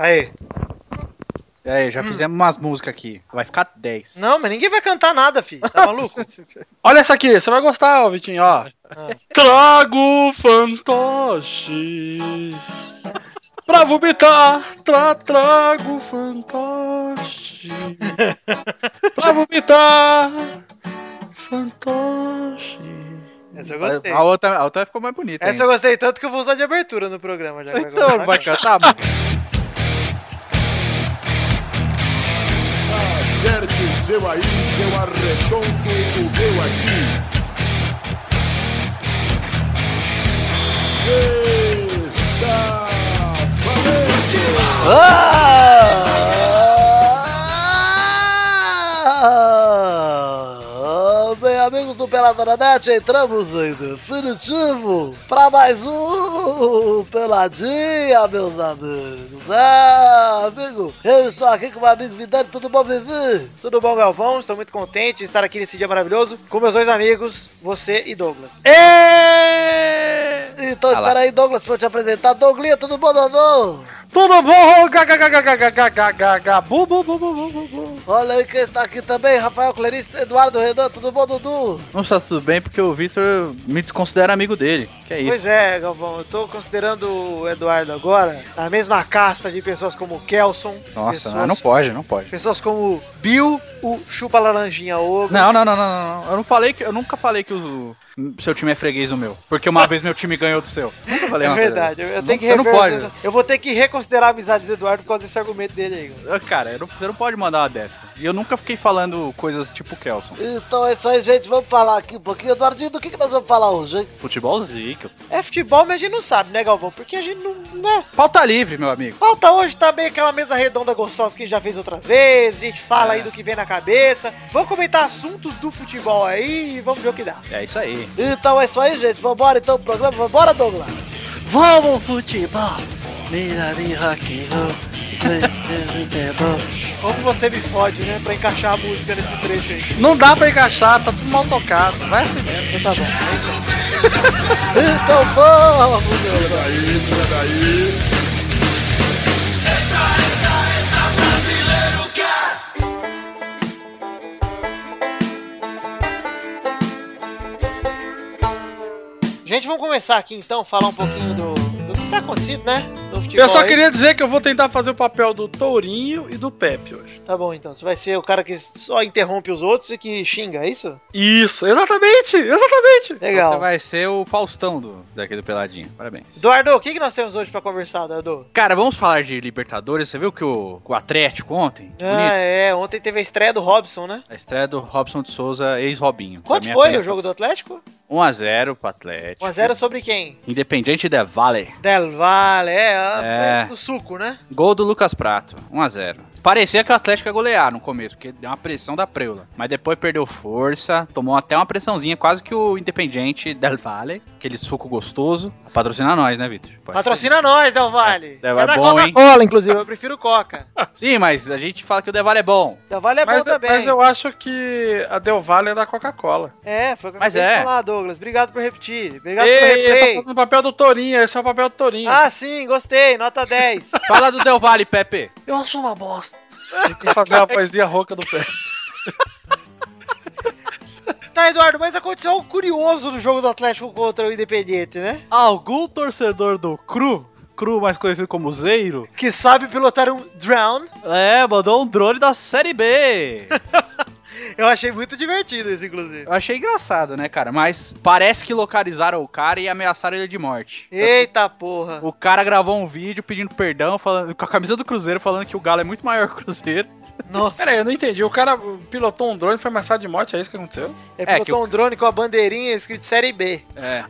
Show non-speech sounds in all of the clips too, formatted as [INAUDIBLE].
Aí. E aí, já fizemos umas músicas aqui. Vai ficar 10. Não, mas ninguém vai cantar nada, filho. Tá maluco? [LAUGHS] Olha essa aqui, você vai gostar, ó, Vitinho, ó. Ah. Trago fantoche pra vomitar, tra, trago fantoche pra vomitar, fantoche. Essa eu gostei. A outra, a outra ficou mais bonita. Essa ainda. eu gostei tanto que eu vou usar de abertura no programa já. que vai Então, vai cantar, mano? [LAUGHS] Acerte o seu aí, que eu arredondo o meu aqui. Está valente! Ah, Peladora Net, entramos em definitivo para mais um Peladinha, meus amigos. Ah, amigo, eu estou aqui com meu amigo Vidani, tudo bom, Vivi? Tudo bom, Galvão? Estou muito contente de estar aqui nesse dia maravilhoso com meus dois amigos, você e Douglas. Então, Ah lá. espera aí, Douglas, pra eu te apresentar. Douglinha, tudo bom, Dodô? Tudo bom? Gabu, Olha aí quem está aqui também, Rafael Clarice, Eduardo Renan, tudo bom, Dudu? Não está tudo bem porque o Victor me desconsidera amigo dele. Que é isso? Pois é, Galvão, eu estou considerando o Eduardo agora a mesma casta de pessoas como o Kelson. Nossa, pessoas, não pode, não pode. Pessoas como Bill, o Chupa Laranjinha Ogro. Não, não, não, não, não. Eu não falei que eu nunca falei que o seu time é freguês do meu, porque uma vez meu time ganhou do seu. Nunca falei uma É verdade, eu, tenho que Você não pode. Eu vou ter que reconsiderar a amizade do Eduardo por causa desse argumento dele aí. Ah, Cara, eu não- você não pode mandar uma dessa. E eu nunca fiquei falando coisas tipo Kelson. Então é isso aí, gente, vamos falar aqui um pouquinho. Eduardinho, do que, que nós vamos falar hoje, hein? Futebol zica. É futebol, mas a gente não sabe, né, Galvão? Porque a gente não. Né? Pauta livre, meu amigo. Falta hoje também aquela mesa redonda gostosa que a gente já fez outras vezes. A gente fala É. aí do que vem na cabeça. Vamos comentar assuntos do futebol aí e vamos ver o que dá. É isso aí. Então é isso aí, gente. Vambora então pro programa. Vambora, Douglas. Vamos, futebol! Como você me fode, né? Pra encaixar a música nesse trecho aí. Não dá pra encaixar, tá tudo mal tocado. Vai assim mesmo. Então tá bom. Então vamos, meu. Daí, tira daí. Gente, vamos começar aqui então, falar um pouquinho do, tá acontecendo, né? Eu só aí. queria dizer que eu vou tentar fazer o papel do Tourinho e do Pepe hoje. Tá bom então. Você vai ser o cara que só interrompe os outros e que xinga, é isso? Isso, exatamente, exatamente. Legal. Você vai ser o Faustão do, daqui do Peladinho. Parabéns. Eduardo, o que, que nós temos hoje pra conversar, Eduardo? Cara, vamos falar de Libertadores. Você viu que o, o Atlético ontem? Ah, Bonito. é. Ontem teve a estreia do Robson, né? A estreia do Robson de Souza, ex-Robinho. Quanto mim, foi o jogo do Atlético? 1x0 pro Atlético. 1x0 sobre quem? Independente de Vale. Del Valle, é, É. é. do suco, né? Gol do Lucas Prato, 1x0. Parecia que o Atlético ia golear no começo, porque deu uma pressão da preula. Mas depois perdeu força, tomou até uma pressãozinha, quase que o Independente Del Valle, aquele suco gostoso. Patrocina nós, né, Vitor? Patrocina nós, Del Valle. Del Valle é é bom, hein? Coca-Cola, inclusive. Eu prefiro Coca. ser. [LAUGHS] Sim, mas a gente fala que o Del Valle é bom. Del Valle é mas, bom também. mas eu acho que a Del Valle é da Coca-Cola. É, foi o que eu Mas é. falar, Douglas. Obrigado por repetir. Obrigado Ei, tá replay. fazendo o papel do Tourinho, esse é o papel do Tourinho. Ah, sim, gostei. Nota 10. Fala do Del Valle, Pepe. Eu acho uma bosta. Tem que fazer a poesia rouca do Pepe. [LAUGHS] tá, Eduardo, mas aconteceu algo curioso no jogo do Atlético contra o Independiente, né? Algum torcedor do Cru, Cru mais conhecido como Zeiro, Que sabe pilotar um Drown. é, mandou um drone da Série B. [LAUGHS] Eu achei muito divertido isso, inclusive. Eu achei engraçado, né, cara? Mas parece que localizaram o cara e ameaçaram ele de morte. Eita porra. O cara gravou um vídeo pedindo perdão, falando, com a camisa do Cruzeiro, falando que o Galo é muito maior que o Cruzeiro. Nossa. Pera aí, eu não entendi. O cara pilotou um drone e foi ameaçado de morte, é isso que aconteceu? Ele É, pilotou que um drone com a bandeirinha escrito Série B. É.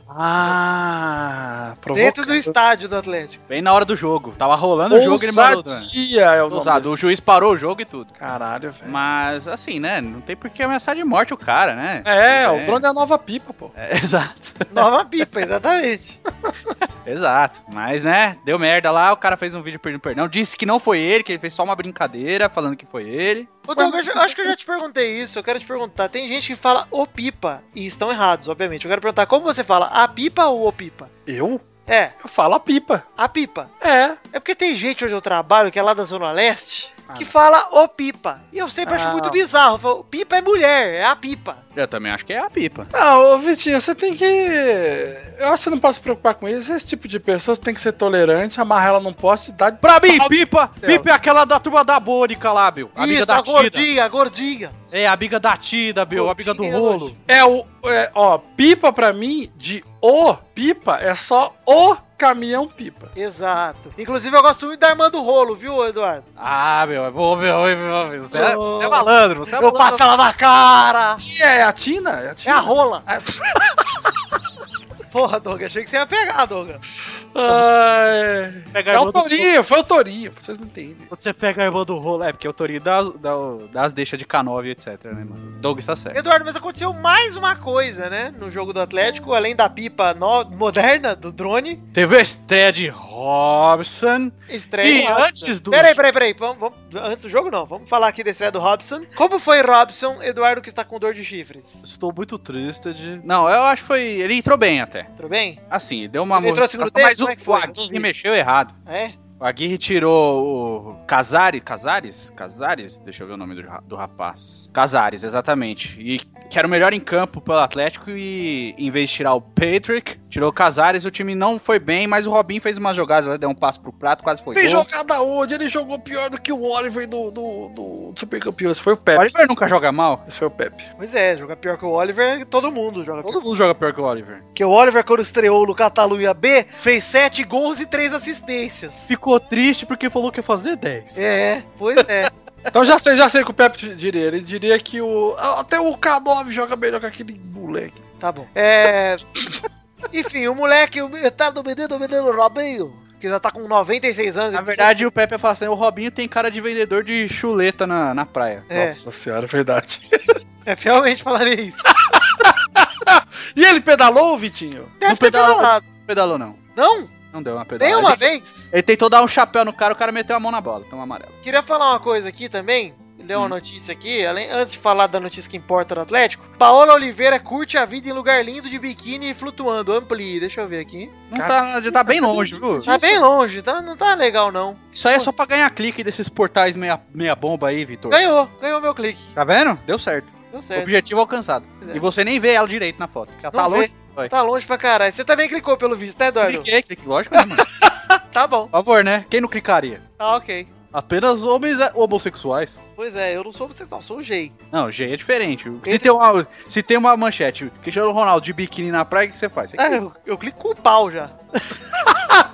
Ah, Dentro do estádio do Atlético. Bem na hora do jogo. Tava rolando o jogo e ele mandou. Ousadia é o nome Ousado. desse- O juiz parou o jogo e tudo. Caralho, velho. Mas, assim, né? Não tem por que ameaçar de morte o cara, né? É, Tudo o drone é a nova pipa, pô. É, [LAUGHS] exato. Nova pipa, exatamente. [LAUGHS] Exato. Mas, né? Deu merda lá, o cara fez um vídeo pedindo perdão. Disse que não foi ele, que ele fez só uma brincadeira, falando que foi ele. Ô, Douglas, eu acho que eu já te perguntei isso. Eu quero te perguntar. Tem gente que fala o pipa e estão errados, obviamente. Eu quero perguntar como você fala, a pipa ou o pipa? Eu? É, Eu falo a pipa. a pipa. É. É porque tem gente onde eu trabalho, que é lá da Zona Leste. Que fala o pipa. E eu sempre acho Ah. muito bizarro. Eu falo, pipa é mulher, é a pipa. Eu também acho que é a pipa. Não, ô Vitinho, você tem que. Eu acho que você não pode se preocupar com isso. Esse tipo de pessoa você tem que ser tolerante, amarrar ela num poste e dar. Pra mim, pipa, Céu. pipa é aquela da turma da Bônica lá, Bill. Amiga Isso, da a Tida. gordinha, a gordinha. É, amiga da Tida, Bill, amiga do Gordinha, rolo. É o. É, ó, pipa pra mim, de o pipa, é só o caminhão pipa. Exato. Inclusive, eu gosto muito da irmã do rolo, viu, Eduardo? Ah, meu, é bom, meu, meu, meu. Você, é, você é malandro, você é Eu malandro. passo ela na cara. E é a Tina? É a É Tina? a rola. Ah. [LAUGHS] Porra, Doug, achei que você ia pegar, Doug. Ai. Pega a É o do- Torinho, foi o Torinho, vocês não entendem. Quando você pega a irmã do rolo, é porque o Torinho dá, dá, dá as deixas de K9, etc, né, mano? Doug está certo. Eduardo, mas aconteceu mais uma coisa, né? No jogo do Atlético, além da pipa no- moderna do drone. Teve a estreia de Robson. Estreia. E Robson. antes do- Peraí, peraí, peraí. Vamos, vamos- antes do jogo, não. Vamos falar aqui da estreia do Robson. Como foi Robson, Eduardo, que está com dor de chifres? Estou muito triste de... Não, eu acho que foi... Ele entrou bem até. Tudo bem? Assim, deu uma Ele entrou movimentação, segundo tempo? mas o, é que foi? o Aguirre mexeu errado. É? O Aguirre tirou o Casares, Casares? Casares? Deixa eu ver o nome do, do rapaz. Casares, exatamente. E que era o melhor em campo pelo Atlético e em vez de tirar o Patrick, tirou o Casares, o time não foi bem, mas o Robinho fez umas jogadas, deu um passo pro prato, quase foi Tem gol. jogada onde? Ele jogou pior do que o Oliver do, do, do Super Campeão. Esse foi o O Pepe. Oliver nunca joga mal. Esse foi o Pepe. Pois é, joga pior que o Oliver, todo mundo joga pior. Todo mundo joga pior que o Oliver. Porque o Oliver, quando estreou no Catalunha B, fez 7 gols e 3 assistências. Ficou triste porque falou que ia fazer 10. É, pois é. [LAUGHS] Então já sei, já sei o que o Pepe diria. Ele diria que o. Até o K9 joga melhor que aquele moleque. Tá bom. É. [LAUGHS] Enfim, o moleque, o tá do menino, o menino Robinho, que já tá com 96 anos. Na verdade, o Pepe ia falar assim: o Robinho tem cara de vendedor de chuleta na, na praia. É, Nossa senhora, é verdade. [LAUGHS] é realmente falaria isso. E ele pedalou, Vitinho? Deve Não ter pedalou. pedalado. Não pedalou, não. Não? Não deu uma pedalada. Nem uma Ele- vez? Ele tentou dar um chapéu no cara, o cara meteu a mão na bola, então amarelo. Queria falar uma coisa aqui também. Ler uma Hum. notícia aqui, além, antes de falar da notícia que importa do Atlético. Paola Oliveira curte a vida em lugar lindo de biquíni e flutuando. Amplie, deixa eu ver aqui. Não tá, já tá bem longe, viu? Tá bem longe, tá, não tá legal não. Isso aí é só pra ganhar clique desses portais meia, meia bomba aí, Vitor. Ganhou, ganhou meu clique. Tá vendo? Deu certo. Deu certo. Objetivo alcançado. É. E você nem vê ela direito na foto. porque Ela Não tá vê. longe. Vai. Tá longe pra caralho. Você também clicou pelo visto, né, Eduardo? Cliquei, cliquei. Lógico, né, mano? [LAUGHS] Tá bom. Por favor, né? Quem não clicaria? Tá ok. Apenas homens é, homossexuais. Pois é, eu não sou vocês não, sou Gei. Não, G é diferente. Se Ele- tem, uma, se tem uma manchete, Cristiano Ronaldo de biquíni na praia, o que você faz? Você É, eu, eu clico com o pau já. [LAUGHS]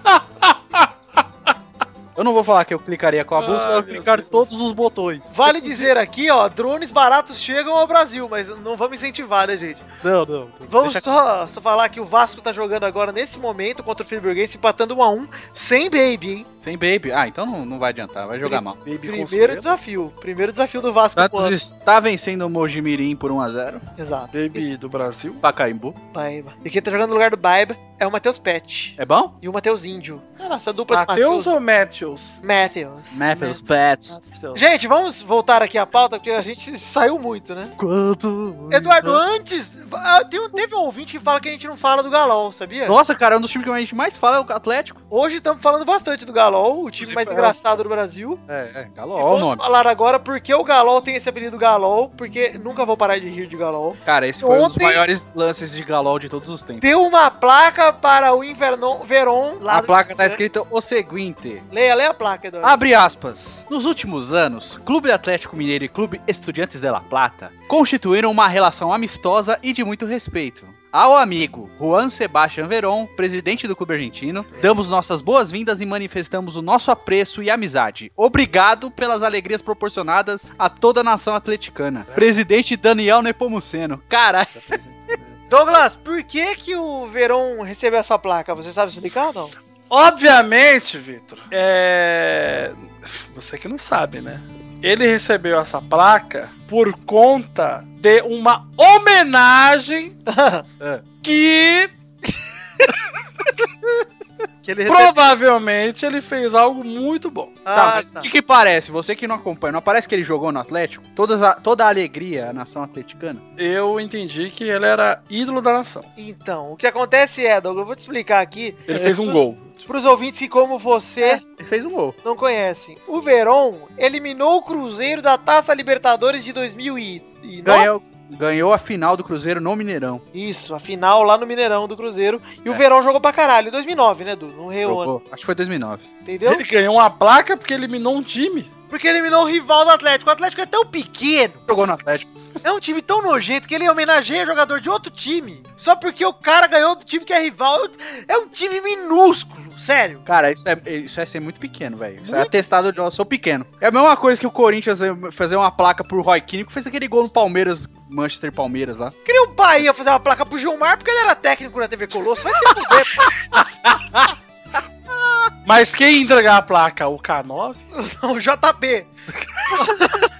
Eu não vou falar que eu clicaria com a bússola, eu Ai, vou meu clicar Deus. todos os botões. Vale dizer aqui, ó, drones baratos chegam ao Brasil, mas não vamos incentivar, né, gente? Não, não. Vamos Deixa- só, só falar que o Vasco tá jogando agora, nesse momento, contra o Friburguense, empatando 1 a 1 sem baby, hein? Sem baby. Ah, então não, não vai adiantar, vai jogar mal. Primeiro desafio. Primeiro desafio do Vasco pro Santos está vencendo o Mojimirim por 1x0. Exato. Baby do Brasil. Pacaembu. Baiba. E quem tá jogando no lugar do Baiba é o Matheus Pet. É bom? E o Matheus Índio. Cara, essa dupla de Matheus ou Matthews? Matthews. Matheus Pets. Gente, vamos voltar aqui à pauta, porque a gente [LAUGHS] saiu muito, né? Quanto? Eduardo, antes. ah, tem um- teve um ouvinte que fala que a gente não fala do Galol, sabia? Nossa, cara, um dos times que a gente mais fala é o Atlético. Hoje estamos falando bastante do Galol, o time mais é. engraçado do Brasil. É, é, E Galo, olha o vamos nome. falar agora porque o Galol tem esse apelido Galol, porque nunca vou parar de rir de Galol. Cara, esse foi um dos Ontem- maiores lances de Galol de todos os tempos. Deu uma placa para o Invernon Veron A placa tá Instagram. escrita o seguinte. Leia, leia a placa, Eduardo. Abre aspas. Nos últimos anos, Clube Atlético Mineiro e Clube Estudiantes de La Plata constituíram uma relação amistosa e de muito respeito. Ao amigo Juan Sebastián Verón, presidente do clube argentino, damos nossas boas-vindas e manifestamos o nosso apreço e amizade. Obrigado pelas alegrias proporcionadas a toda a nação atleticana. Presidente Daniel Nepomuceno. Caralho. Douglas, por que que o Veron recebeu essa placa? Você sabe explicar ou não? Obviamente, Vitor. É. Você que não sabe, né? Ele recebeu essa placa por conta de uma homenagem [LAUGHS] que. [LAUGHS] Que ele Provavelmente ele fez algo muito bom. Tá, Ah, mas tá. o que que parece? Você que não acompanha, não parece que ele jogou no Atlético? Todas a- toda a alegria, a nação atleticana? Eu entendi que ele era ídolo da nação. Então, o que acontece é, Douglas, eu vou te explicar aqui Ele fez um gol. pros ouvintes que, como você, Ele fez um gol. não conhecem. O Verón eliminou o Cruzeiro da Taça Libertadores de 2009. Ganhou, ganhou a final do Cruzeiro no Mineirão. Isso, a final lá no Mineirão do Cruzeiro. E o É. Verón jogou pra caralho. Em 2009, né, Du? Não Reone, Jogou. Acho que foi 2009. entendeu? Ele ganhou uma placa porque eliminou um time. Porque eliminou o rival do Atlético. O Atlético é tão pequeno, Jogou no Atlético. É um time tão nojento que ele homenageia jogador de outro time. Só porque o cara ganhou do time que é rival. É um time minúsculo, sério. Cara, isso é, isso é ser muito pequeno, velho. Isso é atestado de eu sou pequeno. É a mesma coisa que o Corinthians eh, fazer uma placa pro Roy Keane, que fez aquele gol no Palmeiras, Manchester Palmeiras lá. Queria o Bahia fazer uma placa pro Gilmar porque ele era técnico na TV Colosso. Vai se fuder, [LAUGHS] Mas quem entregar a placa? O K9? pô, [LAUGHS] o JP. [LAUGHS]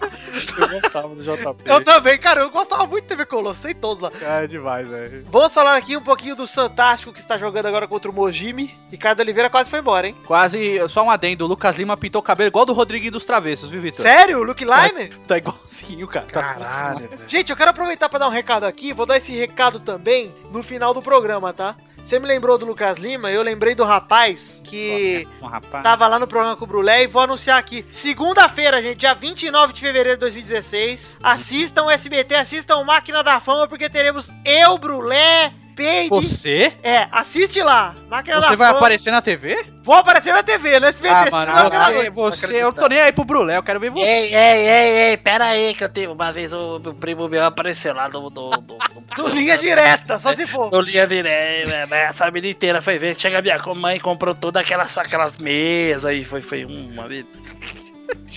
Eu gostava do JP. Eu também, cara, eu gostava muito de TV Colosso, sei todos lá. É demais, velho. Vamos falar aqui um pouquinho do Fantástico que está jogando agora contra o Mojime. Ricardo Oliveira quase foi embora, hein? Quase, só um adendo, o Lucas Lima pintou o cabelo igual do Rodriguinho dos Travessos, viu, Vitor? Sério? Luke Lime? Tá igualzinho, cara. Tá Caralho. velho. Gente, eu quero aproveitar para dar um recado aqui. Vou dar esse recado também no final do programa, tá? Você me lembrou do Lucas Lima, eu lembrei do rapaz que Um rapaz. tava lá no programa com o Brulé e vou anunciar aqui. Segunda-feira, gente, dia 29 de fevereiro de 2016. Assistam o SBT, assistam Máquina da Fama, porque teremos eu, Brulé, Baby. Você? É, assiste lá. Máquina da Você vai Fama. aparecer na TV? Vou aparecer na TV, no SBT. Ah, mano, à você, noite. você, eu não tô nem aí pro Brulé, eu quero ver você. Ei, ei, ei, ei, pera aí, que eu tenho. Uma vez o meu primo meu apareceu lá no. no, no, Do [LAUGHS] linha direta, só se for. no linha direta, né? A família inteira foi ver. Chega minha mãe comprou todas aquelas, aquelas mesas e foi, foi uma vida.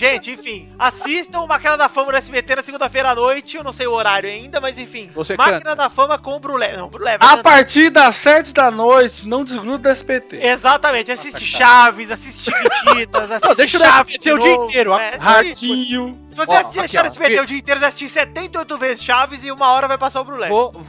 Gente, enfim, assistam o Máquina da Fama no SBT na segunda-feira à noite. Eu não sei o horário ainda, mas enfim. Você Máquina canta. da Fama com o Brulé. Não, Brulé. vai A cantar. partir das 7 da noite, não desgruda do SPT. Exatamente, assiste Chaves, assiste Chiquititas, assiste deixa o Chaves SBT o dia inteiro. É, Ratinho. Se você assistir aqui, ó, SBT o dia inteiro, você assistir 78 vezes Chaves e uma hora vai passar o Brulé.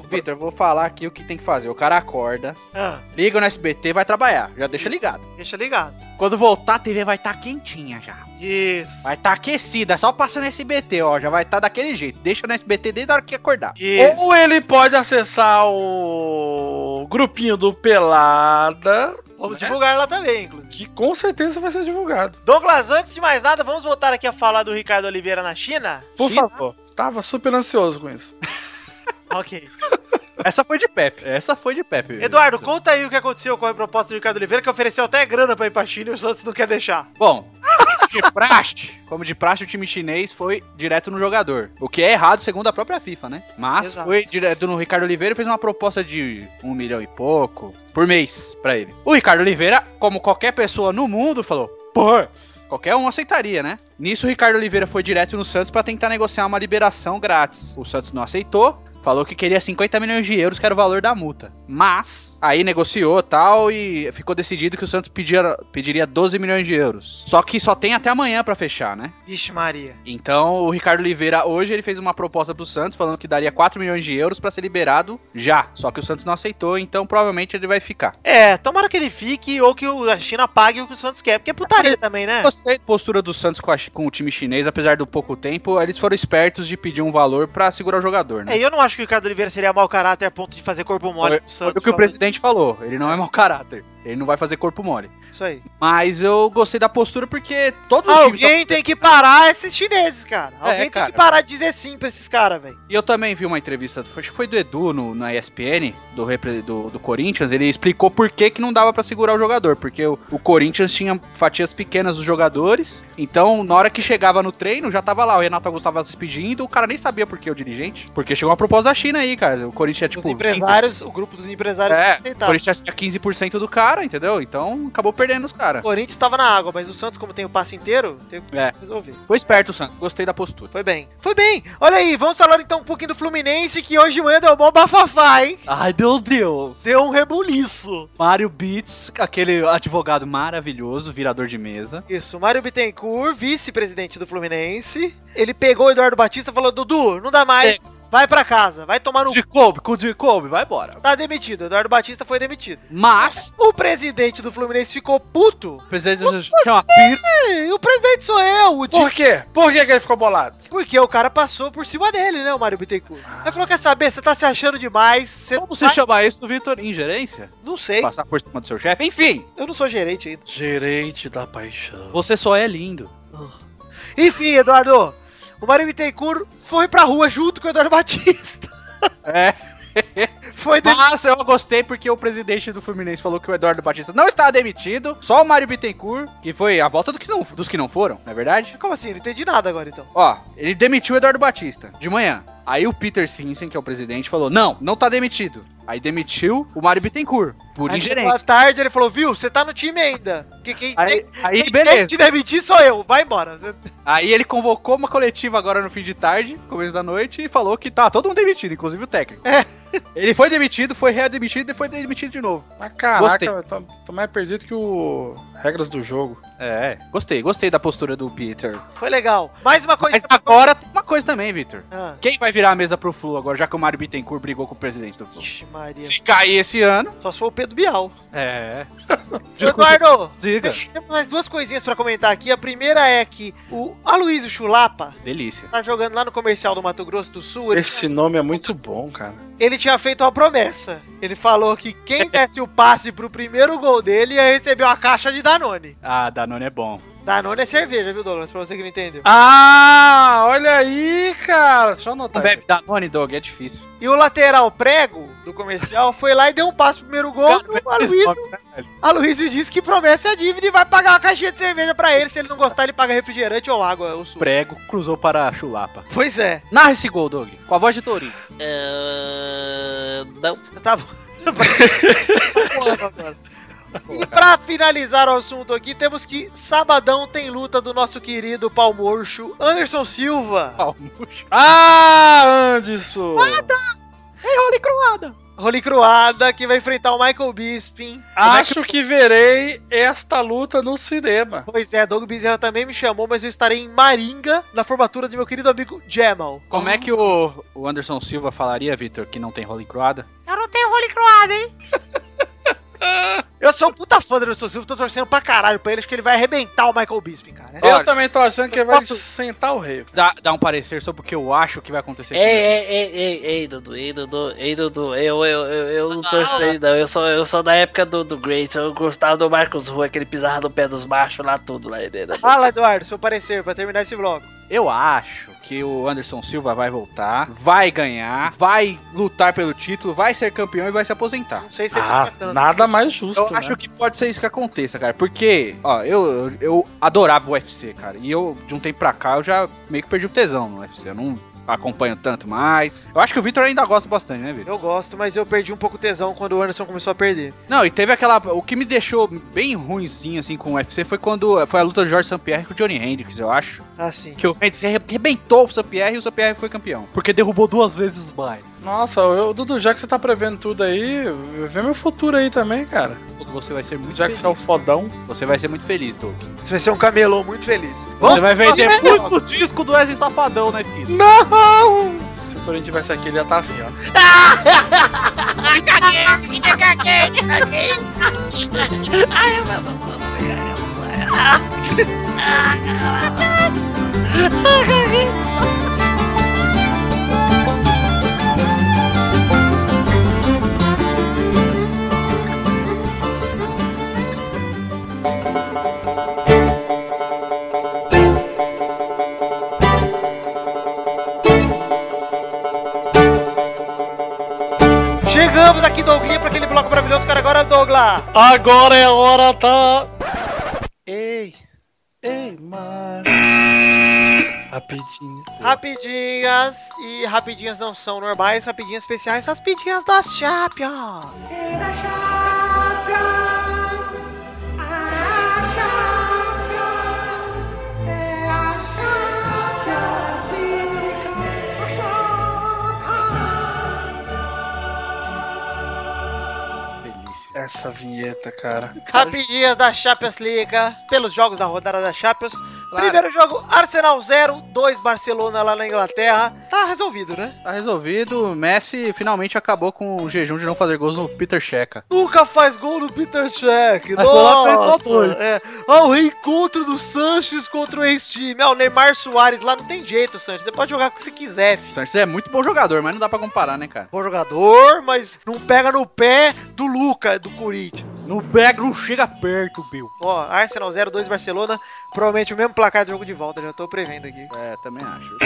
Vitor, vou falar aqui o que tem que fazer. O cara acorda, Ah, liga no SBT, vai trabalhar. Já deixa ligado. deixa ligado. Quando voltar, a TV vai estar quentinha já. Isso. Vai estar aquecida, só passando SBT, ó. Já vai estar daquele jeito. Deixa no SBT desde a hora que acordar. Isso. Ou ele pode acessar o grupinho do Pelada, Vamos né? divulgar lá também, inclusive. que com certeza vai ser divulgado. Douglas, antes de mais nada, vamos voltar aqui a falar do Ricardo Oliveira na China? Por China? favor. Tava super ansioso com isso. [LAUGHS] Ok. [LAUGHS] Essa foi de Pepe. Essa foi de Pepe. Eduardo, conta aí o que aconteceu com a proposta do Ricardo Oliveira, que ofereceu até grana pra ir pra China e o Santos não quer deixar. Bom, de praxe, como de praxe, o time chinês foi direto no jogador. O que é errado segundo a própria FIFA, né? Mas Exato. foi direto no Ricardo Oliveira e fez uma proposta de um milhão e pouco por mês pra ele. O Ricardo Oliveira, como qualquer pessoa no mundo, falou: Putz, qualquer um aceitaria, né? Nisso, o Ricardo Oliveira foi direto no Santos pra tentar negociar uma liberação grátis. O Santos não aceitou. Falou que queria 50 milhões de euros, que era o valor da multa. Mas, aí negociou tal e ficou decidido que o Santos pedia, pediria 12 milhões de euros. Só que só tem até amanhã pra fechar, né? Vixe Maria. Então, o Ricardo Oliveira hoje ele fez uma proposta pro Santos falando que daria 4 milhões de euros pra ser liberado já. Só que o Santos não aceitou, então provavelmente ele vai ficar. É, tomara que ele fique ou que a China pague o que o Santos quer, porque é putaria também, né? Gostei da postura do Santos com, a com o time chinês, apesar do pouco tempo, eles foram espertos de pedir um valor pra segurar o jogador, né? É, e eu não acho que o Ricardo Oliveira seria mau caráter a ponto de fazer corpo mole Foi- pro Foi Santos. o que o falando presidente falou, ele não é mau caráter, ele não vai fazer corpo mole. Isso aí. Mas eu gostei da postura porque todos os times... Alguém tem que parar esses chineses, cara. É, Alguém tem cara. que parar de dizer sim pra esses caras, velho. E eu também vi uma entrevista, acho que foi do Edu no, na ESPN, do, do, do Corinthians, ele explicou por que, que não dava pra segurar o jogador, porque o, o Corinthians tinha fatias pequenas dos jogadores, então na hora que chegava no treino, já tava lá, o Renato Augusto tava se despedindo, o cara nem sabia por que o dirigente, porque chegou uma proposta da China aí, cara, o Corinthians é tipo... Os empresários, o grupo dos empresários É, o. Corinthians tinha 15% do cara, entendeu? Então acabou perdendo os O caras. Corinthians tava na água, mas o Santos, como tem o passe inteiro, tem que É. resolver. Foi esperto o Santos, gostei da postura. Foi bem. Foi bem. Olha aí, vamos falar então um pouquinho do Fluminense, que hoje de manhã deu mó bafafá, hein? Ai meu Deus! Deu um rebuliço. Mário Beats, aquele advogado maravilhoso, virador de mesa. Isso, Mário Bittencourt, vice-presidente do Fluminense. Ele pegou o Eduardo Batista e falou: Dudu, não dá mais. Vai pra casa, vai tomar no. De Kobe, com o de Kobe, vai embora. Tá demitido, Eduardo Batista foi demitido. Mas, O presidente do Fluminense ficou puto. o presidente chama Piro. E o presidente sou eu, o Por quê? Por que, que ele ficou bolado? Porque o cara passou por cima dele, né, o Mário Bittencourt. Aí falou: quer saber, você tá se achando demais. Você Como você vai- chama isso, Vitor? Ingerência? Não sei, Passar por cima do seu chefe? Enfim, eu não sou gerente ainda. Gerente da paixão. você só é lindo. Enfim, Eduardo, o Mário Bittencourt foi pra rua junto com o Eduardo Batista. É. Foi de... Mas eu gostei porque o presidente do Fluminense falou que o Eduardo Batista não estava demitido, só o Mário Bittencourt, que foi a volta do que não- dos que não foram, não é verdade? Como assim? Não entendi nada agora então. Ó, ele demitiu o Eduardo Batista de manhã. Aí o Peter Simpson, que é o presidente, falou: Não, não tá demitido. Aí demitiu o Mário Bittencourt, por Aí chegou à ingerência. tarde ele falou: viu, você tá no time ainda. Que quem, Aí, tem- aí quem tem beleza. te demitir sou eu, vai embora. Aí ele convocou uma coletiva agora no fim de tarde, começo da noite, e falou que tá todo mundo demitido, inclusive o técnico. É. Ele foi demitido, foi readmitido e foi demitido de novo. Mas caraca, tô, tô mais perdido que o. Regras do jogo. É, gostei, gostei da postura do Peter. Foi legal. Mais uma coisa. Mas agora tem uma coisa também, Victor. Ah, Quem vai virar a mesa pro Flu agora, já que o Mário Bittencourt brigou com o presidente do Flu? Ixi, Maria. Se cair esse ano. Só se for o Pedro Bial. É. [LAUGHS] Eduardo, diga. temos mais duas coisinhas pra comentar aqui. A primeira é que o Aloysio Chulapa Delícia. tá jogando lá no comercial do Mato Grosso do Sul. Esse nome é muito bom, cara. Ele tinha feito uma promessa. Ele falou que quem [LAUGHS] desse o passe pro primeiro gol dele ia receber uma caixa de Danone. Ah, Danone é bom. Danone é cerveja, viu, Douglas? Pra você que não entendeu. Ah, olha aí, cara. Deixa eu Não anotar. bebe Danone, Dog, é difícil. E o lateral prego do comercial foi lá e deu um passe pro primeiro gol. O Aloysio, Aloysio disse que promessa é dívida e vai pagar uma caixinha de cerveja pra ele. Se ele não gostar, ele paga refrigerante ou água, ou suco. Prego cruzou para a chulapa. Pois é. Narra esse gol, Doug, com a voz de Torinho. Não. [LAUGHS] Tá bom. E pra finalizar o assunto aqui, temos que sabadão tem luta do nosso querido pau murcho Anderson Silva. Ah, Anderson! Ei, Roli Croada! Roli Cruada, que vai enfrentar o Michael Bisping. Acho que verei esta luta no cinema. Pois é, Doug Bezerra também me chamou, mas eu estarei em Maringa na formatura do meu querido amigo Jamal. Como é que o, o Anderson Silva falaria, Vitor, que não tem Roli Croada? Eu não tenho Roli Cruada, hein? [LAUGHS] [LAUGHS] eu sou um puta fã do Anderson Silva, tô torcendo pra caralho pra ele, acho que ele vai arrebentar o Michael Bisping, cara. Eu Olha, também tô achando que ele vai posso- sentar o rei. Dá, dá um parecer sobre o que eu acho que vai acontecer. Ei, ei, ei, ei, ei, Dudu, ei, Dudu, ei, Dudu, eu, eu, eu, eu não torço pra ele, não. Eu sou, eu sou da época do, do Grace, eu gostava do Marcos Rua, que ele pisava no pé dos machos lá, tudo lá. Né? Fala, Eduardo, seu parecer pra terminar esse vlog. Eu acho que o Anderson Silva vai voltar, vai ganhar, vai lutar pelo título, vai ser campeão e vai se aposentar. Não sei se Ah, tá nada mais justo. Eu né? acho que pode ser isso que aconteça, cara. Porque, ó, eu, eu, eu adorava o UFC, cara. E eu, de um tempo pra cá, eu já meio que perdi o tesão no UFC. Eu não acompanho tanto mais. Eu acho que o Victor ainda gosta bastante, né, Victor? Eu gosto, mas eu perdi um pouco o tesão quando o Anderson começou a perder. Não, e teve aquela. O que me deixou bem ruimzinho, assim, com o UFC foi quando foi a luta do Jorge St-Pierre com o Johnny Hendricks, eu acho. Assim. Que o Hendricks arrebentou o St-Pierre e o St-Pierre foi campeão. Porque derrubou duas vezes mais. Nossa, eu, Dudu, já que você tá prevendo tudo aí, vê meu futuro aí também, cara. Você vai ser muito Já que feliz. você é o fodão. Você vai ser muito feliz, Doug. Você vai ser um camelô muito feliz. Você vai vender muito disco do Wesley Safadão na esquina. Não! Se o Corinthians tivesse aqui, ele ia estar assim, ó. Chegamos [LAUGHS] aquele bloco maravilhoso, cara. Agora, Douglas. Agora é a hora da. Ei, ei, mar. Rapidinho. Rapidinhas e rapidinhas não são normais, rapidinhas especiais, rapidinhas das Champions. Delícia. Essa vinheta, cara. Rapidinhas da Champions League, pelos jogos da rodada da Champions. Claro. Primeiro jogo, Arsenal 0, 2 Barcelona lá na Inglaterra. Tá resolvido, né? Tá resolvido. Messi finalmente acabou com o jejum de não fazer gols no Peter Checa. Nunca faz gol no Peter [LAUGHS] só Nossa, é. Ó, o reencontro do Sanches contra o ex-time. Ó, o Neymar Soares lá não tem jeito, Sanches. Você pode jogar com o que você quiser, filho. Sanches é muito bom jogador, mas não dá pra comparar, né, cara? Bom jogador, mas não pega no pé do Luca, do Corinthians. Não pega, não chega perto, Bill. Ó, Arsenal 0, 2 Barcelona. Provavelmente o mesmo placar do jogo de volta, já tô prevendo aqui. É, também acho.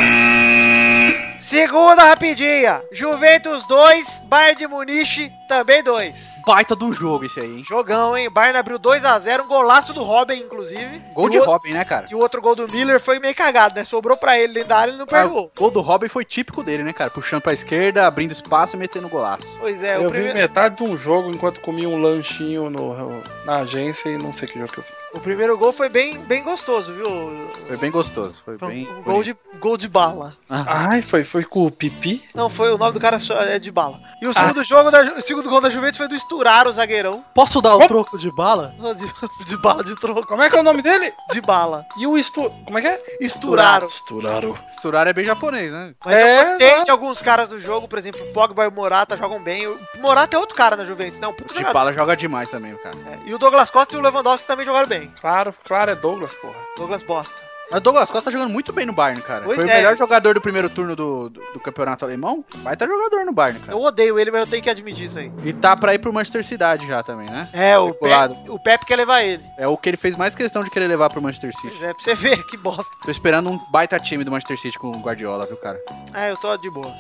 Segunda rapidinha. Juventus 2, Bayern de Munique também 2. Baita do jogo esse aí, hein? Jogão, hein? Bayern abriu 2x0, um golaço do Robin, inclusive. Gol E de o- Robin, né, cara? E o outro gol do Miller foi meio cagado, né? Sobrou pra ele dentro da área e não Ah, pegou. O gol do Robin foi típico dele, né, cara? Puxando pra esquerda, abrindo espaço e metendo golaço. Pois é, eu o vi primeiro, metade de um jogo enquanto comia um lanchinho no, na agência e não sei que jogo que eu fiz. O primeiro gol foi bem, bem gostoso, viu? Foi bem gostoso. Foi Foi bem. um gol de, gol de bala. Ah, Ai, foi, foi com o Pipi? Não, foi o nome do cara é de bala. Ah. E o segundo jogo, da, o segundo gol da Juventus foi do Sturar, o zagueirão. Posso dar o troco de bala? [LAUGHS] De, de bala de troco. Como é que é o nome dele? De bala. E o Estu... Como é que é? Esturaram. Esturaram. Sturar é bem japonês, né? Mas É, eu gostei de alguns caras do jogo, por exemplo, o Pogba e o Morata jogam bem. O Morata é outro cara na Juventus, não? Puta De jogador. pala joga demais também, cara. É, E o Douglas Costa e o Lewandowski também jogaram bem. Claro, claro, é Douglas, porra. Douglas bosta. Mas o Douglas Costa tá jogando muito bem no Bayern, cara. Pois Foi é. o melhor jogador do primeiro turno do, do, do campeonato alemão. Vai tá jogador no Bayern, cara. Eu odeio ele, mas eu tenho que admitir isso aí. E tá pra ir pro Manchester City já também, né? É, o. Pepe, o Pepe quer levar ele. É o que ele fez mais questão de querer levar pro Manchester City. Pois é, pra você [LAUGHS] ver que bosta. Tô esperando um baita time do Manchester City com o Guardiola, viu, cara? É, eu tô de boa.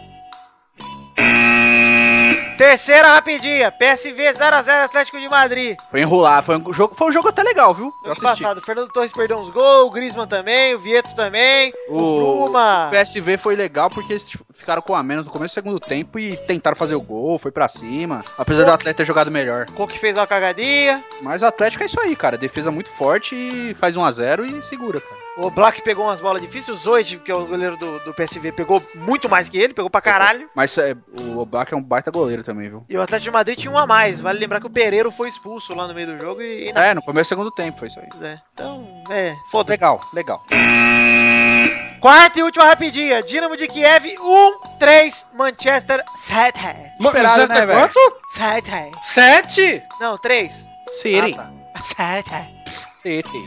Terceira rapidinha. PSV 0x0 Atlético de Madrid. Foi enrolar, foi um jogo, foi um jogo até legal, viu? Eu Ano passado, o Fernando Torres perdeu uns gols, o Griezmann também, o Vieto também, o, O Bruma. PSV foi legal porque eles ficaram com a menos no começo do segundo tempo e tentaram fazer o gol, foi pra cima. Apesar do Atlético ter jogado melhor. O que fez uma cagadinha. Mas o Atlético é isso aí, cara. Defesa muito forte e faz 1 a 0 e segura, cara. O Black pegou umas bolas difíceis. O Zoid, que é o goleiro do, do PSV, pegou muito mais que ele, pegou pra caralho. Mas é, o Oblak é um baita goleiro também, viu? E o Atlético de Madrid tinha um a mais. Vale lembrar que o Pereiro foi expulso lá no meio do jogo e. e. É, no começo do segundo tempo foi isso aí. É. Então, é, foda-se. Legal, legal. Quarta e última rapidinha. Dinamo de Kiev 1, 3, Manchester 7. Esperado, Manchester né, quanto? 7. Sete? Não, 3. City. Ah, tá. 7. City.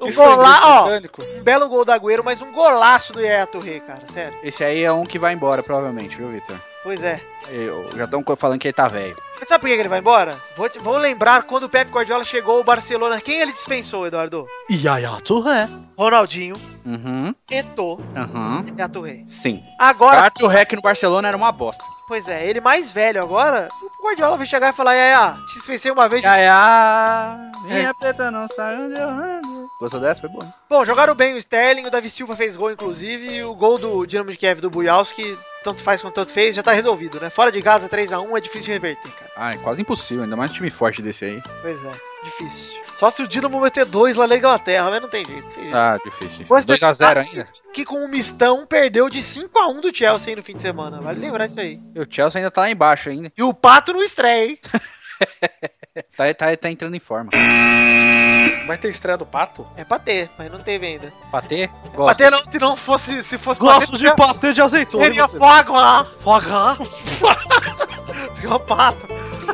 O Isso foi gol lá, inglês ó. Um belo gol da Agüero, mas um golaço do Yaya Touré, cara. Sério. Esse aí é um que vai embora, provavelmente, viu, Victor? Pois é. Eu, já estão falando que ele tá velho. Mas sabe por que que ele vai embora? Vou, te- vou lembrar quando o Pep Guardiola chegou ao Barcelona. Quem ele dispensou, Eduardo? Yaya Touré. Ronaldinho, Uhum, Eto'o uhum. e Yaya Touré. Sim. Agora, Gato Rec no Barcelona era uma bosta. pois é, ele mais velho agora, o Guardiola vai chegar e falar, Yaya, te dispensei uma vez. Ya, ya, É. minha preta não sai onde eu ando. Gostou dessa? Foi bom. Bom, jogaram bem o Sterling, o Davi Silva fez gol, inclusive, e o gol do Dinamo de Kiev do Bujalski, tanto faz quanto tanto fez, já tá resolvido, né? Fora de casa, 3x1 é difícil de reverter, cara. Ah, é quase impossível, ainda mais um time forte desse aí. Pois é, difícil. Só se o Dinamo meter dois lá na Inglaterra, mas não tem jeito. Não tem jeito. Ah, difícil. Você 2x0 ainda. Que com o mistão perdeu de 5x1 do Chelsea no fim de semana. Vale lembrar isso aí. E o Chelsea ainda tá lá embaixo ainda. E o Pato não estreia, hein? [LAUGHS] Tá, tá, tá entrando em forma. [LAUGHS] Vai ter estreia do Pato? É pra ter, mas não teve ainda. Patê? Gosto. ter não, se não fosse, se fosse Gosto patê, de patê de azeitona. Seria você. fogo, Foga. [LAUGHS] Fica pato.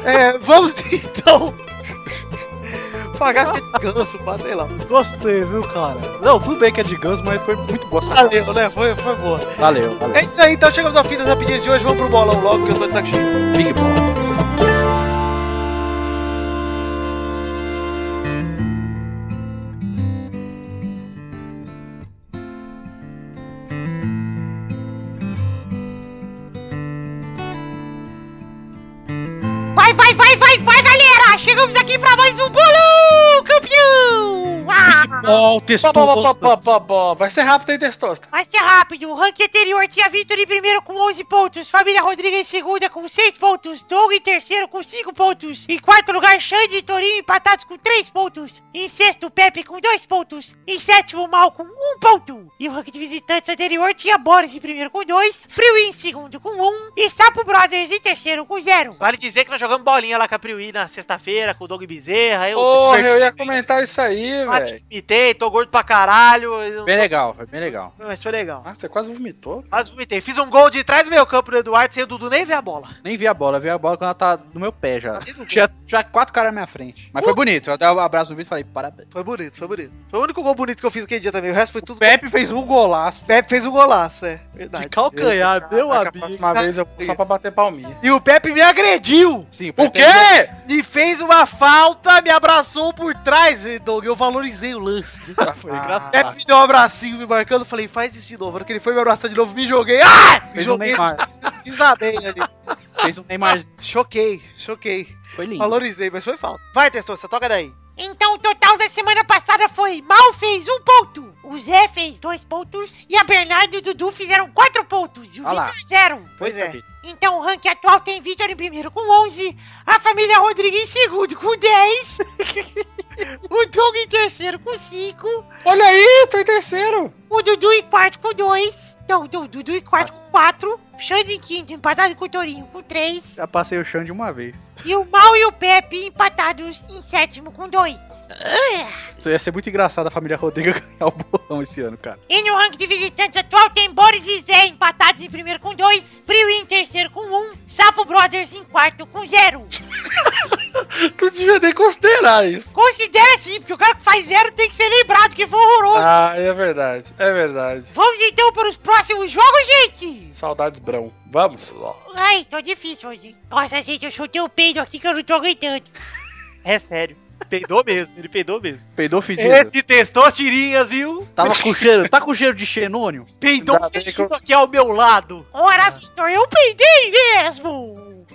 É, vamos então. Pagar que é de ganso, pá, sei lá. Gostei, viu, cara? Não, tudo bem que é de ganso, mas foi muito boa. Valeu, né? Foi, foi boa. Valeu, valeu. É isso aí, então chegamos ao fim das rapidinhas de hoje. Vamos pro bolão logo, que eu tô de saco cheio. Big Ball. Vai, galera! Chegamos aqui pra mais um bolão, campeão! Ah, Ó, o pá. Vai ser rápido aí, Testosta. vai ser rápido. O ranking anterior tinha Vitor em primeiro com 11 pontos, Família Rodrigues em segunda com 6 pontos, Doug em terceiro com 5 pontos, em quarto lugar, Xande e Torinho empatados com 3 pontos, em sexto, Pepe com 2 pontos, em sétimo, Mal com 1 ponto. E o ranking de visitantes anterior tinha Boris em primeiro com 2, Priui em segundo com 1 e Sapo Brothers em terceiro com 0. Vale dizer que nós jogamos bolinha lá com a Priui na sexta-feira, com o Doug Bezerra. Eu Porra, eu ia comentar isso aí, quase vomitei, tô gordo pra caralho. Bem tô- legal, foi bem legal. Mas foi legal. Ah, você quase vomitou? Quase vomitei. Fiz um gol de trás do meio campo do Eduardo sem o Dudu nem ver a bola. Nem vi a bola, vi a bola quando ela tá no meu pé já. Tá. Tinha, tinha quatro caras na minha frente. Mas foi bonito. Eu dei um abraço no vídeo e falei, parabéns. Foi bonito, foi bonito. Foi o único gol bonito que eu fiz aquele dia também. O resto foi tudo. Pepe fez um golaço. Pepe fez um golaço, é. Verdade. De calcanhar, meu A amigo. próxima vez eu vou só pra bater palminha. E o Pepe me agrediu! Sim, O Pepe quê? Me fez uma falta, me abraçou por trás, e, Doug. Eu valorizei o lance. [LAUGHS] Ah, foi engraçado. Pepe me deu um abracinho me marcando. Falei, faz isso de novo. Na hora que ele foi me abraçar de novo, me joguei. Ah! Me Fez um joguei. Neymar. [LAUGHS] Desabei ali. Fez um Neymar. Choquei, choquei. Foi lindo. Valorizei, mas foi falta. Vai, Testosta, toca daí. Então o total da semana passada foi Mal fez um ponto, o Zé fez dois pontos e a Bernardo e o Dudu fizeram quatro pontos e o. Vitor zero. Pois é. Então o ranking atual tem Vitor em primeiro com 11, a família Rodrigues em segundo com 10, [LAUGHS] o Doug em terceiro com 5, Olha aí, tô em terceiro. o Dudu em quarto com 2, não, o Dudu em quarto com 4, o Xande em quinto empatado com o Torinho com 3 Já passei o chão de uma vez. e o Mal e o Pepe empatados em sétimo com 2. Isso ia ser muito engraçado a família Rodrigo [LAUGHS] ganhar o bolão esse ano, cara. E no ranking de visitantes atual tem Boris e Zé empatados em primeiro com 2, Prio em terceiro com 1, um, Sapo Brothers em quarto com 0. [LAUGHS] Tu devia nem considerar isso. Considera sim, porque o cara que faz zero tem que ser lembrado que foi horroroso. Ah, é verdade. É verdade. Vamos então para os próximos jogos, gente! Saudades, Brão. Vamos. Ai, tô difícil hoje. Nossa, gente, eu chutei o peido aqui que eu não tô aguentando. É sério. Peidou mesmo, ele peidou mesmo. Peidou fedido. Esse testou as tirinhas, viu? Tava com cheiro. Tá com cheiro de xenônio? Peidou fedido aqui ao meu lado. Ora, Victor, eu peidei mesmo!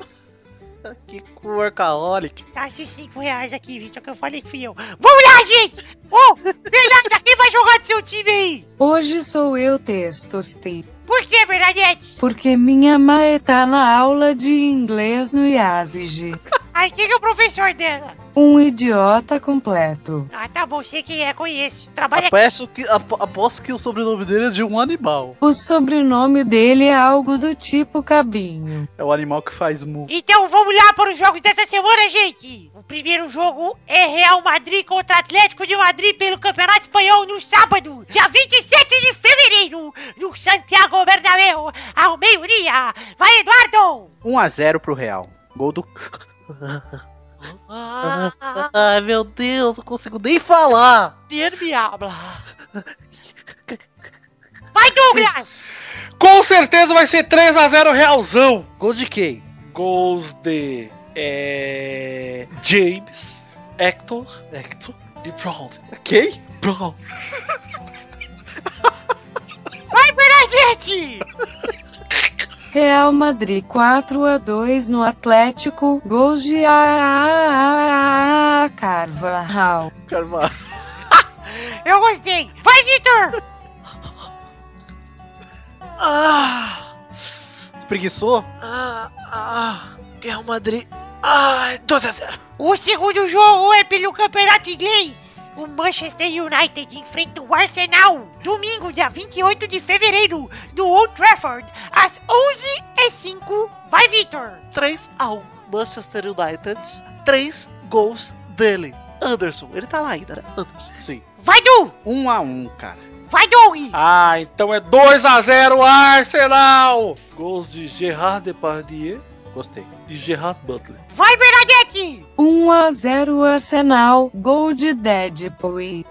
Que workaholic. Dá esses 5 reais aqui, Victor, que eu falei que fui eu. Vamos lá, gente! Ô, Bernardo, quem vai jogar do seu time aí? Hoje sou eu, Testoste. Por que, Bernadette? Porque minha mãe tá na aula de inglês no IASIG. Ai, quem que é o professor dela? Um idiota completo. Ah, tá bom, sei quem é, conheço. Trabalha aqui. Aposto que, apo- aposto que o sobrenome dele é de um animal. O sobrenome dele é algo do tipo cabinho. É o animal que faz mu. Então vamos lá para os jogos dessa semana, gente. O primeiro jogo é Real Madrid contra Atlético de Madrid pelo Campeonato Espanhol no sábado, dia 27 de fevereiro, no Santiago Bernabéu, ao meio-dia. Vai, Eduardo! 1x0 pro Real. Gol do. [LAUGHS] Ai meu Deus, não consigo nem falar. Deus me habla. Vai, Douglas! Com certeza vai ser 3x0 Realzão. Gol de quem? Gols de. É. James, Hector, Hector e Brown. Quem? Brown. Vai, Bernadette! [LAUGHS] Real Madrid 4 a 2 no Atlético. Gols de a Carvajal. Carvalho. [LAUGHS] Eu gostei. Vai, Vitor! [LAUGHS] Ah, Espreguiçou? ah, ah. Real Madrid. Ah, 12 a 0. O segundo jogo é pelo Campeonato Inglês. O Manchester United enfrenta o Arsenal domingo, dia 28 de fevereiro, no Old Trafford, às 11h05. Vai, Vitor! 3 a 1 Manchester United. 3 gols dele. Anderson, ele tá lá ainda, né? Anderson, sim. Vai, Du! 1x1, cara. Vai, Doug! Ah, então é 2x0 Arsenal. Gols de Gerard Depardieu Gostei. e Gerard Butler. Vai, Bernadette! 1 a 0 Arsenal. Gol de Deadpool.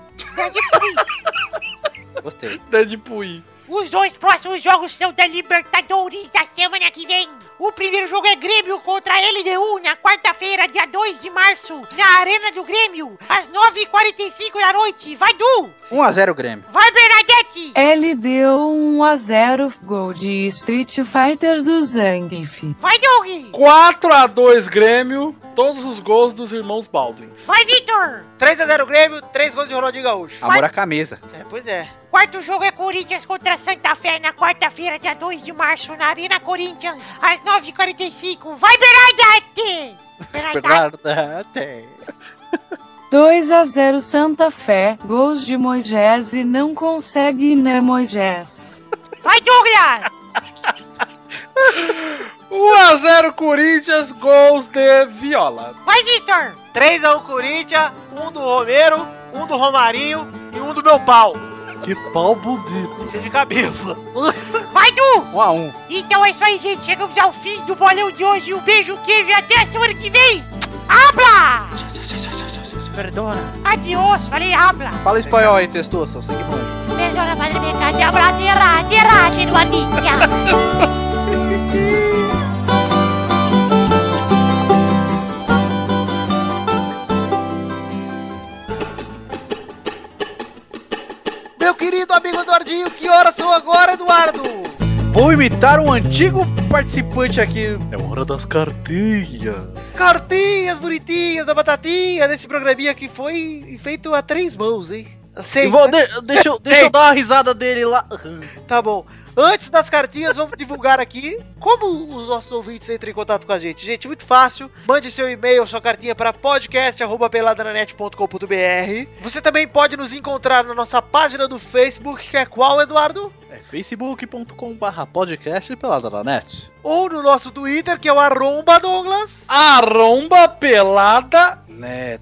Gostei. Deadpool. Os dois próximos jogos são da Libertadores da semana que vem. O primeiro jogo é Grêmio contra a LDU na quarta-feira, dia 2 de março, na Arena do Grêmio, às 9h45 da noite. Vai, Du! 1x0 Grêmio. Vai, Bernadette! Ele deu 1 a 0 gol de Street Fighter do Zangief. Vai, Doug! 4x2 Grêmio. Todos os gols dos irmãos Baldwin. Vai, Vitor! 3 a 0 Grêmio, 3 gols de Ronaldinho Gaúcho. Amor à camisa. É, pois é. Quarto jogo é Corinthians contra Santa Fé na quarta-feira, dia 2 de março, na Arena Corinthians, às 9h45. Vai, Bernadette! Bernadette! Bernardete. 2 a 0 Santa Fé. Gols de Moisés e não consegue, né, Moisés? Vai, Douglas! 1x0 Corinthians, gols de Viola. Vai, Vitor! 3 a 1 Corinthians, 1 do Romero, um do Romarinho e um do meu pau. Que pau bonito. É de cabeça. [LAUGHS] Vai, Du! Um a um. Então é isso aí, gente. Chegamos ao fim do bolão de hoje. Um beijo, queijo e até a semana que vem. Habla! Perdona. Adiós. Falei, habla. Fala espanhol aí, testoso. Você que manja. Perdona, madre mia, te habla, tierra, tierra, tierra, [LAUGHS] Meu querido amigo Eduardinho, que horas são agora, Eduardo? Vou imitar um antigo participante aqui. É hora das cartinhas. Cartinhas bonitinhas da batatinha desse programinha que foi feito a três mãos, hein? Vou, né? de- deixa, eu, deixa eu dar uma risada dele lá. [LAUGHS] Tá bom. Antes das cartinhas, vamos divulgar aqui como os nossos ouvintes entram em contato com a gente. Gente, muito fácil. Mande seu e-mail, sua cartinha para podcast.peladranet.com.br. Você também pode nos encontrar na nossa página do Facebook, que é qual, Eduardo? É facebook.com barra podcast pelada da net. Ou no nosso Twitter, que é o arromba Douglas. Arromba pelada net.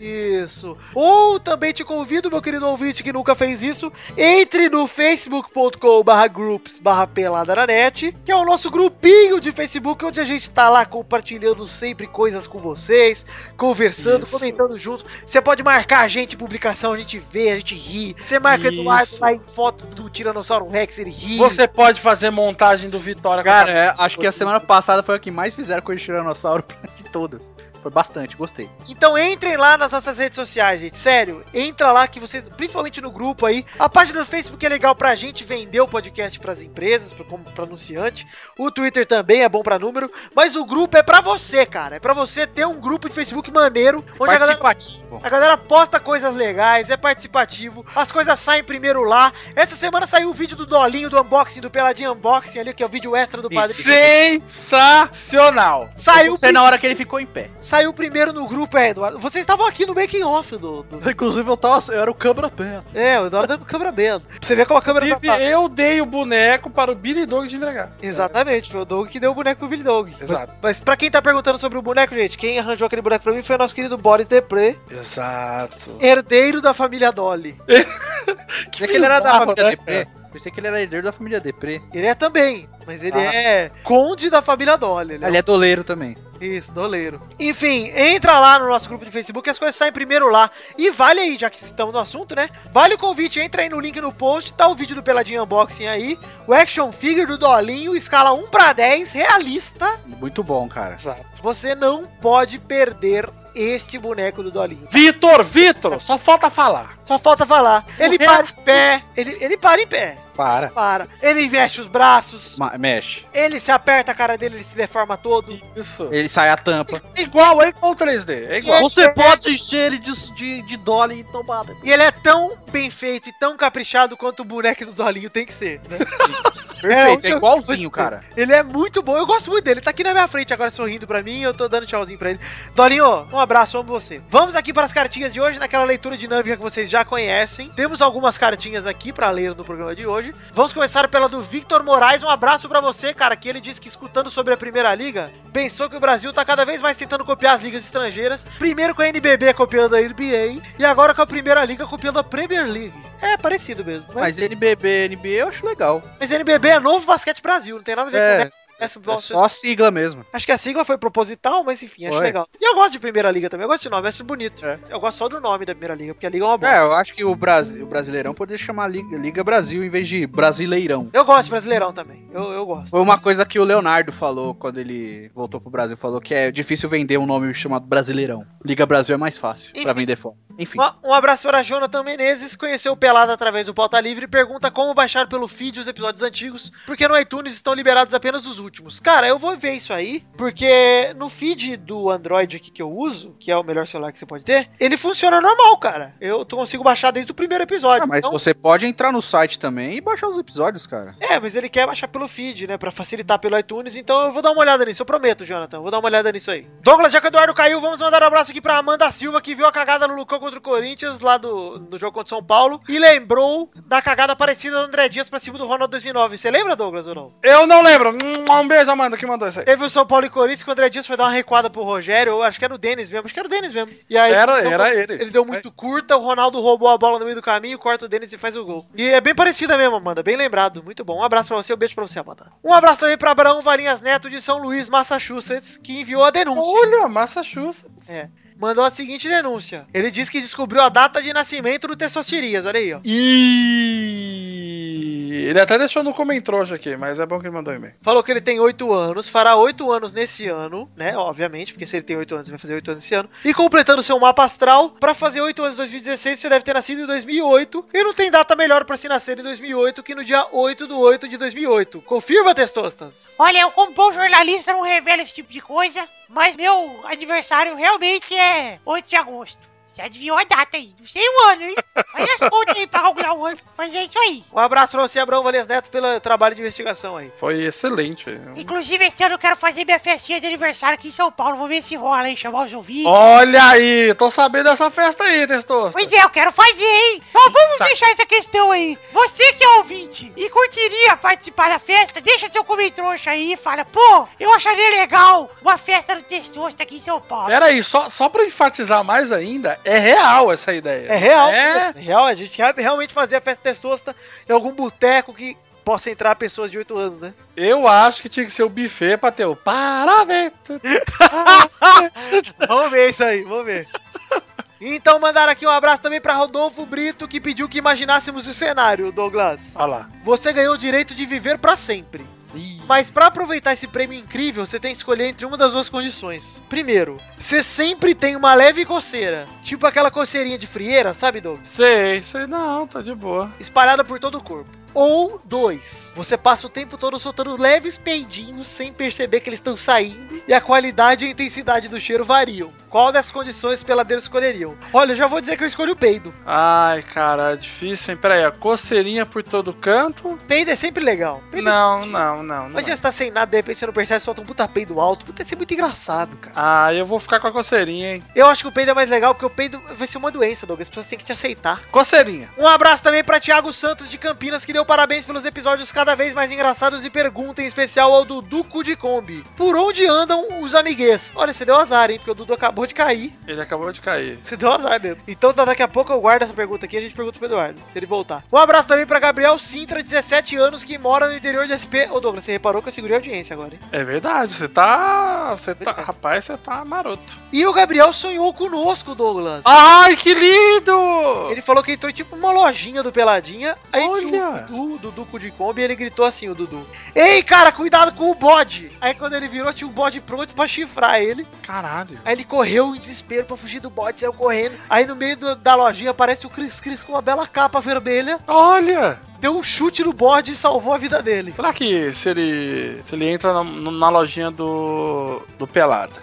Isso. Ou também te convido, meu querido ouvinte que nunca fez isso, entre no facebook.com barra groups barra pelada na net, que é o nosso grupinho de Facebook, onde a gente tá lá compartilhando sempre coisas com vocês, conversando, Isso. comentando junto. Você pode marcar a gente em publicação, a gente vê, a gente ri. Você marca Isso. Eduardo lá em foto do Tiranossauro Rex, ele ri. Você pode fazer montagem do Vitória Cara, é, acho que a semana passada foi a que mais fizeram com o Tiranossauro [LAUGHS] de todas. Foi bastante, gostei. Então entrem lá nas nossas redes sociais, gente. Sério, entra lá que vocês, principalmente no grupo aí. A página do Facebook é legal pra gente vender o podcast pras empresas, pra- como pra anunciante. O Twitter também é bom pra número, mas o grupo é pra você, cara. É pra você ter um grupo de Facebook maneiro, onde a galera Participativo. a galera posta coisas legais, é participativo, as coisas saem primeiro lá. Essa semana saiu o vídeo do Dolinho, do unboxing, do Peladinho Unboxing ali, que é o vídeo extra do Padre. Sensacional. Saiu, Você na hora que ele ficou em pé. saiu primeiro no grupo, é, Eduardo. Vocês estavam aqui no making off do, do- [LAUGHS] Inclusive eu tava. Eu era o câmera perto. É, o Eduardo dando câmera bem. Pra você ver como a câmera Inclusive, tá- eu dei o boneco para o Billy Dog de entregar. Exatamente, foi o Doug que deu o boneco pro Billy Dog. Exato. Mas, mas pra quem tá perguntando sobre o boneco, gente, quem arranjou aquele boneco pra mim foi o nosso querido Boris Depré, Exato. herdeiro da família Dolly. [LAUGHS] Pensei que ele era da família né, Deprê. Pensei que ele era herdeiro da família Deprê. Ele é também, mas ele Ah. é conde da família Dolly. Ele é Ele é doleiro também. Isso, doleiro. Enfim, entra lá no nosso grupo de Facebook, as coisas saem primeiro lá. E vale aí, já que estamos no assunto, né? Vale o convite, entra aí no link no post, tá o vídeo do Peladinho Unboxing aí. O action figure do Dolinho, escala 1 pra 10, realista. Muito bom, cara. Exato. Você não pode perder este boneco do Dolinho. Vitor, Vitor, só falta falar. Só falta falar. Ele resto- para em pé, ele, ele para em pé. Para. Para. Ele mexe os braços, Ma- mexe. ele se aperta a cara dele, ele se deforma todo. Isso. Ele sai a tampa. Igual, é igual o 3D. É igual. Você pode encher ele de, de, de dolly e tomada. E ele é tão bem feito e tão caprichado quanto o boneco do Dolinho tem que ser. né? [LAUGHS] Perfeito, é eu- igualzinho, cara. Ele é muito bom, eu gosto muito dele. Tá aqui na minha frente agora sorrindo pra mim, eu tô dando tchauzinho pra ele. Dolinho, um abraço, amo você. Vamos aqui para as cartinhas de hoje, naquela leitura dinâmica que vocês já conhecem. Temos algumas cartinhas aqui pra ler no programa de hoje. Vamos começar pela do Victor Moraes. Um abraço pra você, cara, que ele disse que escutando sobre a Primeira Liga, pensou que o Brasil tá cada vez mais tentando copiar as ligas estrangeiras. Primeiro com a NBB copiando a NBA e agora com a Primeira Liga copiando a Premier League. É parecido mesmo. Mas, Mas NBB, NBA eu acho legal. mas NBB é novo basquete Brasil, não tem nada a ver É, com. É só a sigla mesmo. Acho que a sigla foi proposital, mas enfim, acho Foi. legal. E eu gosto de Primeira Liga também, eu gosto de nome, acho bonito. É. Eu gosto só do nome da Primeira Liga, porque a Liga é uma bosta. É, eu acho que o, Brasil, o Brasileirão poderia chamar Liga, Liga Brasil em vez de Brasileirão. Eu gosto de Brasileirão também, eu, eu gosto. Foi uma coisa que o Leonardo falou quando ele voltou pro Brasil. Falou que é difícil vender um nome chamado Brasileirão. Liga Brasil é mais fácil pra Enfim. vender fora. Enfim. Um, um abraço para Jonathan Menezes, conheceu o Pelado através do Pauta Livre e pergunta como baixar pelo feed os episódios antigos, porque no iTunes estão liberados apenas os últimos. Cara, eu vou ver isso aí, porque no feed do Android aqui que eu uso, que é o melhor celular que você pode ter, ele funciona normal, cara. Eu consigo baixar desde o primeiro episódio. Ah, mas Então- você pode entrar no site também e baixar os episódios, cara. É, mas ele quer baixar pelo feed, né? Pra facilitar pelo iTunes. Então eu vou dar uma olhada nisso. Eu prometo, Jonathan. Vou dar uma olhada nisso aí. Douglas, já que o Eduardo caiu, vamos mandar um abraço aqui pra Amanda Silva, que viu a cagada no Lucão contra o Corinthians lá do, do jogo contra o São Paulo e lembrou da cagada parecida do André Dias pra cima do Ronaldo 2009. Você lembra, Douglas, ou não? Eu não lembro. Hum, Um beijo, Amanda, que mandou isso aí. Teve o São Paulo e Corinthians que o André Dias foi dar uma recuada pro Rogério, eu acho que era o Denis mesmo, acho que era o Denis mesmo. E aí, Era, deu- era ele. Ele deu muito curta, o Ronaldo roubou a bola no meio do caminho, corta o Denis e faz o gol. E é bem parecida mesmo, Amanda, bem lembrado. Muito bom. Um abraço pra você, um beijo pra você, Amanda. Um abraço também pra Abraão Valinhas Neto de São Luís, Massachusetts, que enviou a denúncia. Olha, Massachusetts. É. Mandou a seguinte denúncia. Ele disse que descobriu a data de nascimento do Testostirias, olha aí, ó. E ele até deixou no comentário aqui, mas é bom que ele mandou um e-mail. Falou que ele tem 8 anos, fará 8 anos nesse ano, né? Obviamente, porque se ele tem 8 anos, ele vai fazer 8 anos esse ano. E completando seu mapa astral, pra fazer 8 anos em 2016, você deve ter nascido em 2008. E não tem data melhor pra se nascer em 2008 que no dia 8 do 8 de 2008. Confirma, Testostas? Olha, eu como bom jornalista não revelo esse tipo de coisa, mas meu aniversário realmente é 8 de agosto. Você adivinhou a data aí, não sei o ano, hein? Olha as contas aí pra calcular o ano, mas é isso aí. Um abraço pra você, Abraão Valias Neto, pelo trabalho de investigação aí. Foi excelente. Inclusive, esse ano eu quero fazer minha festinha de aniversário aqui em São Paulo. Vou ver se rola, hein? Chamar os ouvintes. Olha aí, tô sabendo dessa festa aí, Testosta. Pois é, eu quero fazer, hein? Só vamos deixar essa questão aí. Você que é ouvinte e curtiria participar da festa, deixa seu comentário aí e fala, pô, eu acharia legal uma festa do Testosta aqui em São Paulo. Pera aí, só, só pra enfatizar mais ainda, é real essa ideia. É real, É, é real. A gente rea- realmente fazer a festa Testosta em algum boteco que possa entrar pessoas de 8 anos, né? eu acho que tinha que ser o buffet pra ter o parabéns. [LAUGHS] vamos ver isso aí, vamos ver. Então mandaram aqui um abraço também pra Rodolfo Brito, que pediu que imaginássemos o cenário, Douglas. Olha lá. Você ganhou o direito de viver pra sempre. Mas pra aproveitar esse prêmio incrível, você tem que escolher entre uma das duas condições. Primeiro, você sempre tem uma leve coceira, tipo aquela coceirinha de frieira, sabe, Douglas? Sei, sei não, tá de boa. Espalhada por todo o corpo. Ou dois, você passa o tempo todo soltando leves peidinhos sem perceber que eles estão saindo e a qualidade e a intensidade do cheiro variam. Qual dessas condições os peladeiros escolheriam? Olha, eu já vou dizer que eu escolho o peido. Ai, cara, é difícil, hein? Pera aí, a coceirinha por todo canto? Peido é sempre legal. Peido é Não, divertido. não, não. não. Imagina você tá sem nada, de repente você não percebe, solta um puta peido alto. Puta, ser muito engraçado, cara. Ah, eu vou ficar com a coceirinha, hein? Eu acho que o peido é mais legal porque o peido vai ser uma doença, Douglas. As pessoas têm que te aceitar. Coceirinha. Um abraço também pra Thiago Santos de Campinas, que deu parabéns pelos episódios cada vez mais engraçados e pergunta em especial ao Dudu de Kombi. Por onde andam os amiguês? Olha, você deu azar, hein? Porque o Dudu acabou de cair. Ele acabou de cair. Você deu azar mesmo. Então tá, daqui a pouco eu guardo essa pergunta aqui e a gente pergunta pro Eduardo, se ele voltar. Um abraço também pra Gabriel Sintra, 17 anos, que mora no interior de SP. Ô Douglas, você reparou que eu segurei a audiência agora, hein? É verdade, você tá. Você tá. Rapaz, você tá maroto. E o Gabriel sonhou conosco, Douglas. Ai, que lindo! Ele falou que entrou tipo uma lojinha do Peladinha. Aí Olha! Dudu, Dudu com o de Kombi, e ele gritou assim, o Dudu. Ei, cara, cuidado com o bode! Aí quando ele virou, tinha um bode pronto pra chifrar ele. Caralho. Aí ele correu em desespero pra fugir do bode, saiu correndo. Aí no meio do- da lojinha aparece o Cris Cris com uma bela capa vermelha. Olha! Deu um chute no bode e salvou a vida dele. Será que se ele. Se ele entra na, na lojinha do. do Pelada,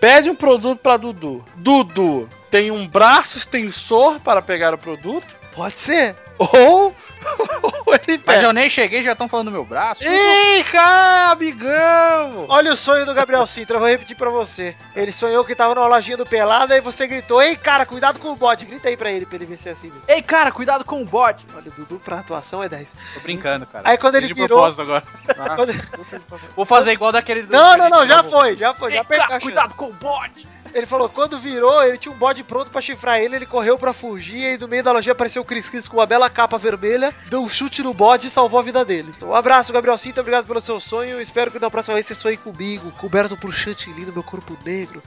pede um produto pra Dudu. Dudu tem um braço extensor para pegar o produto? Pode ser. Ou. Mas eu nem cheguei, já estão falando do meu braço. Ei, cara, amigão! Olha o sonho do Gabriel Sintra, eu vou repetir pra você. Ele sonhou que tava na lojinha do Pelada e você gritou: Ei, cara, cuidado com o bode. Grita aí pra ele, pra ele ver se é assim. mesmo. Ei, cara, cuidado com o bode. Olha, o Dudu pra atuação é 10. Tô brincando, cara. Aí quando ele Fiz de virou- propósito agora. [LAUGHS] Quando- Vou fazer igual daquele. do- Não, não, não, já foi, já foi, já Ei, cara, cuidado com o bode. Ele falou, quando virou, ele tinha um bode pronto pra chifrar ele, ele correu pra fugir e do meio da lojinha apareceu o Cris Cris com uma bela capa vermelha, deu um chute no bode e salvou a vida dele. Então, um abraço, Gabriel Cinta, obrigado pelo seu sonho, espero que na próxima vez você sonhe comigo, coberto por chantilly no meu corpo negro.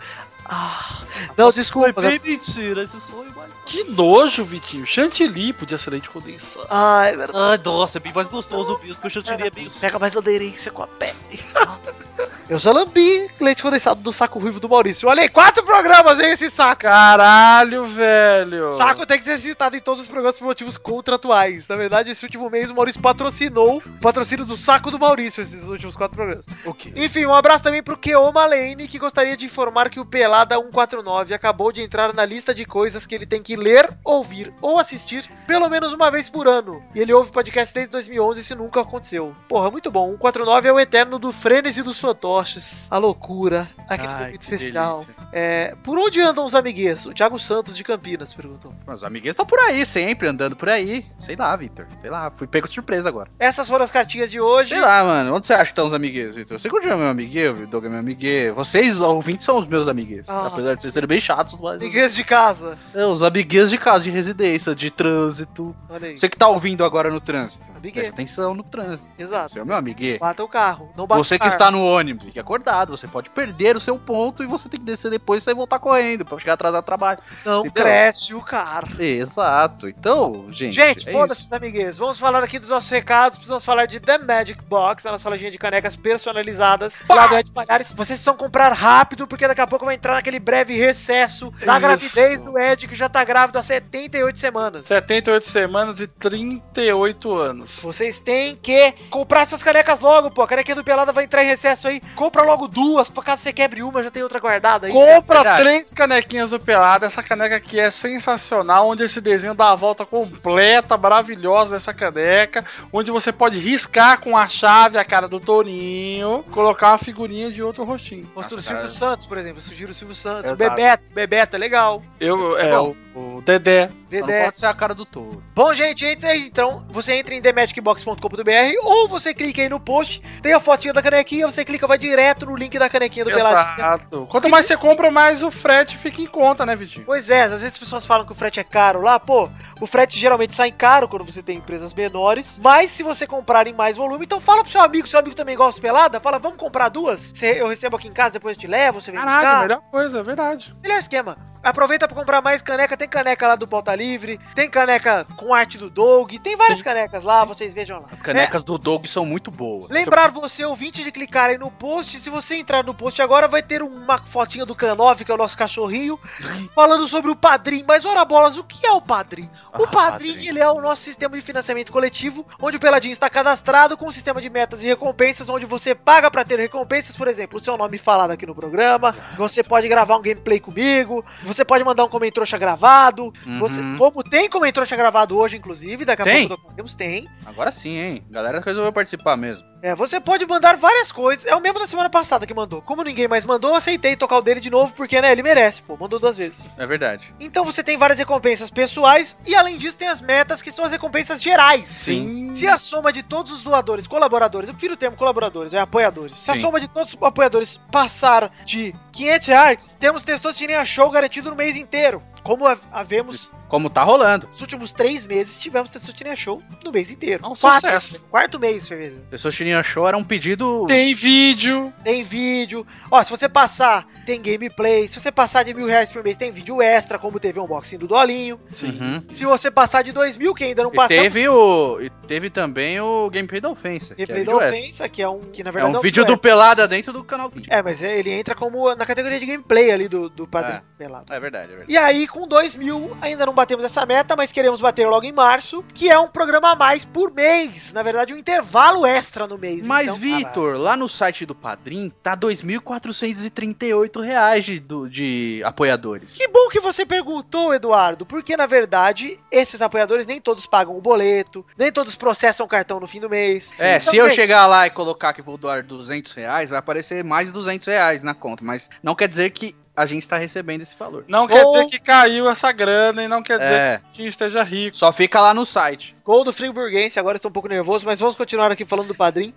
Ah, não, desculpa. Bem mentira esse sonho, mas... Que nojo, Vitinho. Chantilly podia ser leite condensado. Ai, é verdade. Ai, nossa, é bem mais gostoso mesmo, porque o chantilly é bem... Pega mais aderência com a pele. [LAUGHS] Eu já lambi leite condensado do saco ruivo do Maurício. Olha aí, quatro programas, hein, esse saco. Caralho, velho. Saco tem que ser citado em todos os programas por motivos contratuais. Na verdade, esse último mês o Maurício patrocinou o patrocínio do saco do Maurício, esses últimos quatro programas. O quê? Enfim, um abraço também pro Keoma Lane, que gostaria de informar que o Pelado Pelada 149 acabou de entrar na lista de coisas que ele tem que ler, ouvir ou assistir pelo menos uma vez por ano. E ele ouve podcast desde 2011 e isso nunca aconteceu. Porra, muito bom. 149 é o eterno do Frênese dos fantoches. A loucura. Aquele Ai, momento especial. É, por onde andam os amiguês? O Thiago Santos de Campinas perguntou. Os amiguinhos estão por aí, sempre andando por aí. Sei lá, Vitor. Sei lá, fui pego de surpresa agora. Essas foram as cartinhas de hoje. Sei lá, mano. Onde você acha que estão os amiguinhos, Vitor? Você continua meu amiguinho, o Doug é meu amiguinho. Vocês, ouvintes, são os meus amiguinhos. Ah. Apesar de vocês serem bem chatos, mas. Amiguês de casa. É, os amiguinhos de casa, de residência, de trânsito. Olha aí. Você que tá ouvindo agora no trânsito. Amiguinho. Presta atenção no trânsito. Exato. Você é meu amiguinho. Bata o carro. Não bate Você que carro. está no ônibus, fique acordado. Você pode perder o seu ponto e você tem que descer depois e sair voltar correndo pra chegar atrasado ao trabalho. Não Entendeu? cresce o carro. Exato. Então, gente. Gente, é foda-se, amiguês. Vamos falar aqui dos nossos recados. Precisamos falar de The Magic Box, a nossa lojinha de canecas personalizadas. Lá do Ed Palhares. Vocês precisam comprar rápido, porque daqui a pouco vai entrar naquele breve recesso da Isso. gravidez do Ed, que já tá grávido há 78 semanas. 78 semanas e 38 anos. Vocês têm que comprar suas canecas logo, pô. A canequinha do Pelada vai entrar em recesso aí. Compra logo duas, por caso você quebre uma, já tem outra guardada aí. Compra verdade. três canequinhas do Pelado. Essa caneca aqui é sensacional, onde esse desenho dá a volta completa, maravilhosa dessa caneca, onde você pode riscar com a chave a cara do Tourinho, colocar uma figurinha de outro rostinho. Rosto do Silvio. Santos, por exemplo. Eu sugiro o Silvio Santos. Exato. Bebeto, Bebeto é legal. Eu, é, Bom. O, Dedé. Só Não Dedé. pode ser a cara do touro. Bom, gente, entra aí, então você entra em themagicbox.com.br ou você clica aí no post, tem a fotinha da canequinha, você clica, vai direto no link da canequinha do Peladinha. Exato. Quanto mais você compra, mais o frete fica em conta, né, Vitinho? Pois é, às vezes as pessoas falam que o frete é caro lá, pô, o frete geralmente sai caro quando você tem empresas menores, mas se você comprar em mais volume, então fala pro seu amigo, seu amigo também gosta de pelada, fala, vamos comprar duas? Você- eu recebo aqui em casa, depois eu te levo, você vem Caralho, buscar. melhor coisa, é verdade. Melhor esquema. Aproveita pra comprar mais caneca. Tem caneca lá do Pauta Livre, tem caneca com arte do Doug, tem várias canecas lá, vocês vejam lá. As canecas do Doug são muito boas. Lembrar você, ouvinte, de clicar aí no post. Se você entrar no post agora, vai ter uma fotinha do K9, que é o nosso cachorrinho, [LAUGHS] falando sobre o Padrim. Mas, ora bolas, o que é o Padrim? O Ah, Padrim, Padrim. ele é o nosso sistema de financiamento coletivo, onde o Peladinho está cadastrado com um sistema de metas e recompensas, onde você paga pra ter recompensas, por exemplo, o seu nome falado aqui no programa, você pode gravar um gameplay comigo, você pode mandar um comentário gravado, Uhum. você, como tem comentário gravado hoje, inclusive, daqui a Tem? pouco temos, tem. Agora sim, hein? A galera resolveu participar mesmo. É, você pode mandar várias coisas. É o mesmo da semana passada que mandou. Como ninguém mais mandou, eu aceitei tocar o dele de novo, porque, né, ele merece, pô. Mandou duas vezes. É verdade. Então você tem várias recompensas pessoais e, além disso, tem as metas, que são as recompensas gerais. Sim. Se a soma de todos os doadores, colaboradores, eu prefiro o termo colaboradores, é apoiadores. Se a Sim. soma de todos os apoiadores passar de 500 reais, temos Testosterinha Show garantido no mês inteiro. Como ha- havemos Como tá rolando. nos últimos três meses, tivemos Testosterinha Show no mês inteiro. É um Quatro- sucesso. Quarto mês, fevereiro. Pessoa Chininha Show era um pedido. Tem vídeo. Tem vídeo. Ó, se você passar, tem gameplay. Se você passar de mil reais por mês, tem vídeo extra, como teve o unboxing do Dolinho. Uhum. Se você passar de dois mil, que ainda não passamos, teve, o, e teve também o gameplay da ofensa. é gameplay da vídeo extra. ofensa, que é um. Que na É verdade um é vídeo do extra. Pelada dentro do canal vídeo. É, mas é- ele entra como na categoria de gameplay ali do, do padrinho pelado. É verdade, é verdade. E aí, com 2 mil, ainda não batemos essa meta, mas queremos bater logo em março, que é um programa a mais por mês. Na verdade, um intervalo extra no mês. Mas, então, Vitor, lá no site do Padrim, tá 2.438 reais de, de apoiadores. Que bom que você perguntou, Eduardo, porque na verdade esses apoiadores nem todos pagam o boleto, nem todos processam o cartão no fim do mês. É, Então, se eu gente, chegar lá e colocar que vou doar 200 reais, vai aparecer mais de 200 reais na conta. Mas não quer dizer que a gente tá recebendo esse valor. Não quer Ou- dizer que caiu essa grana e não quer dizer É, que esteja rico. só fica lá no site. Gol do Friburguense, agora estou um pouco nervoso, mas vamos continuar aqui falando do padrinho.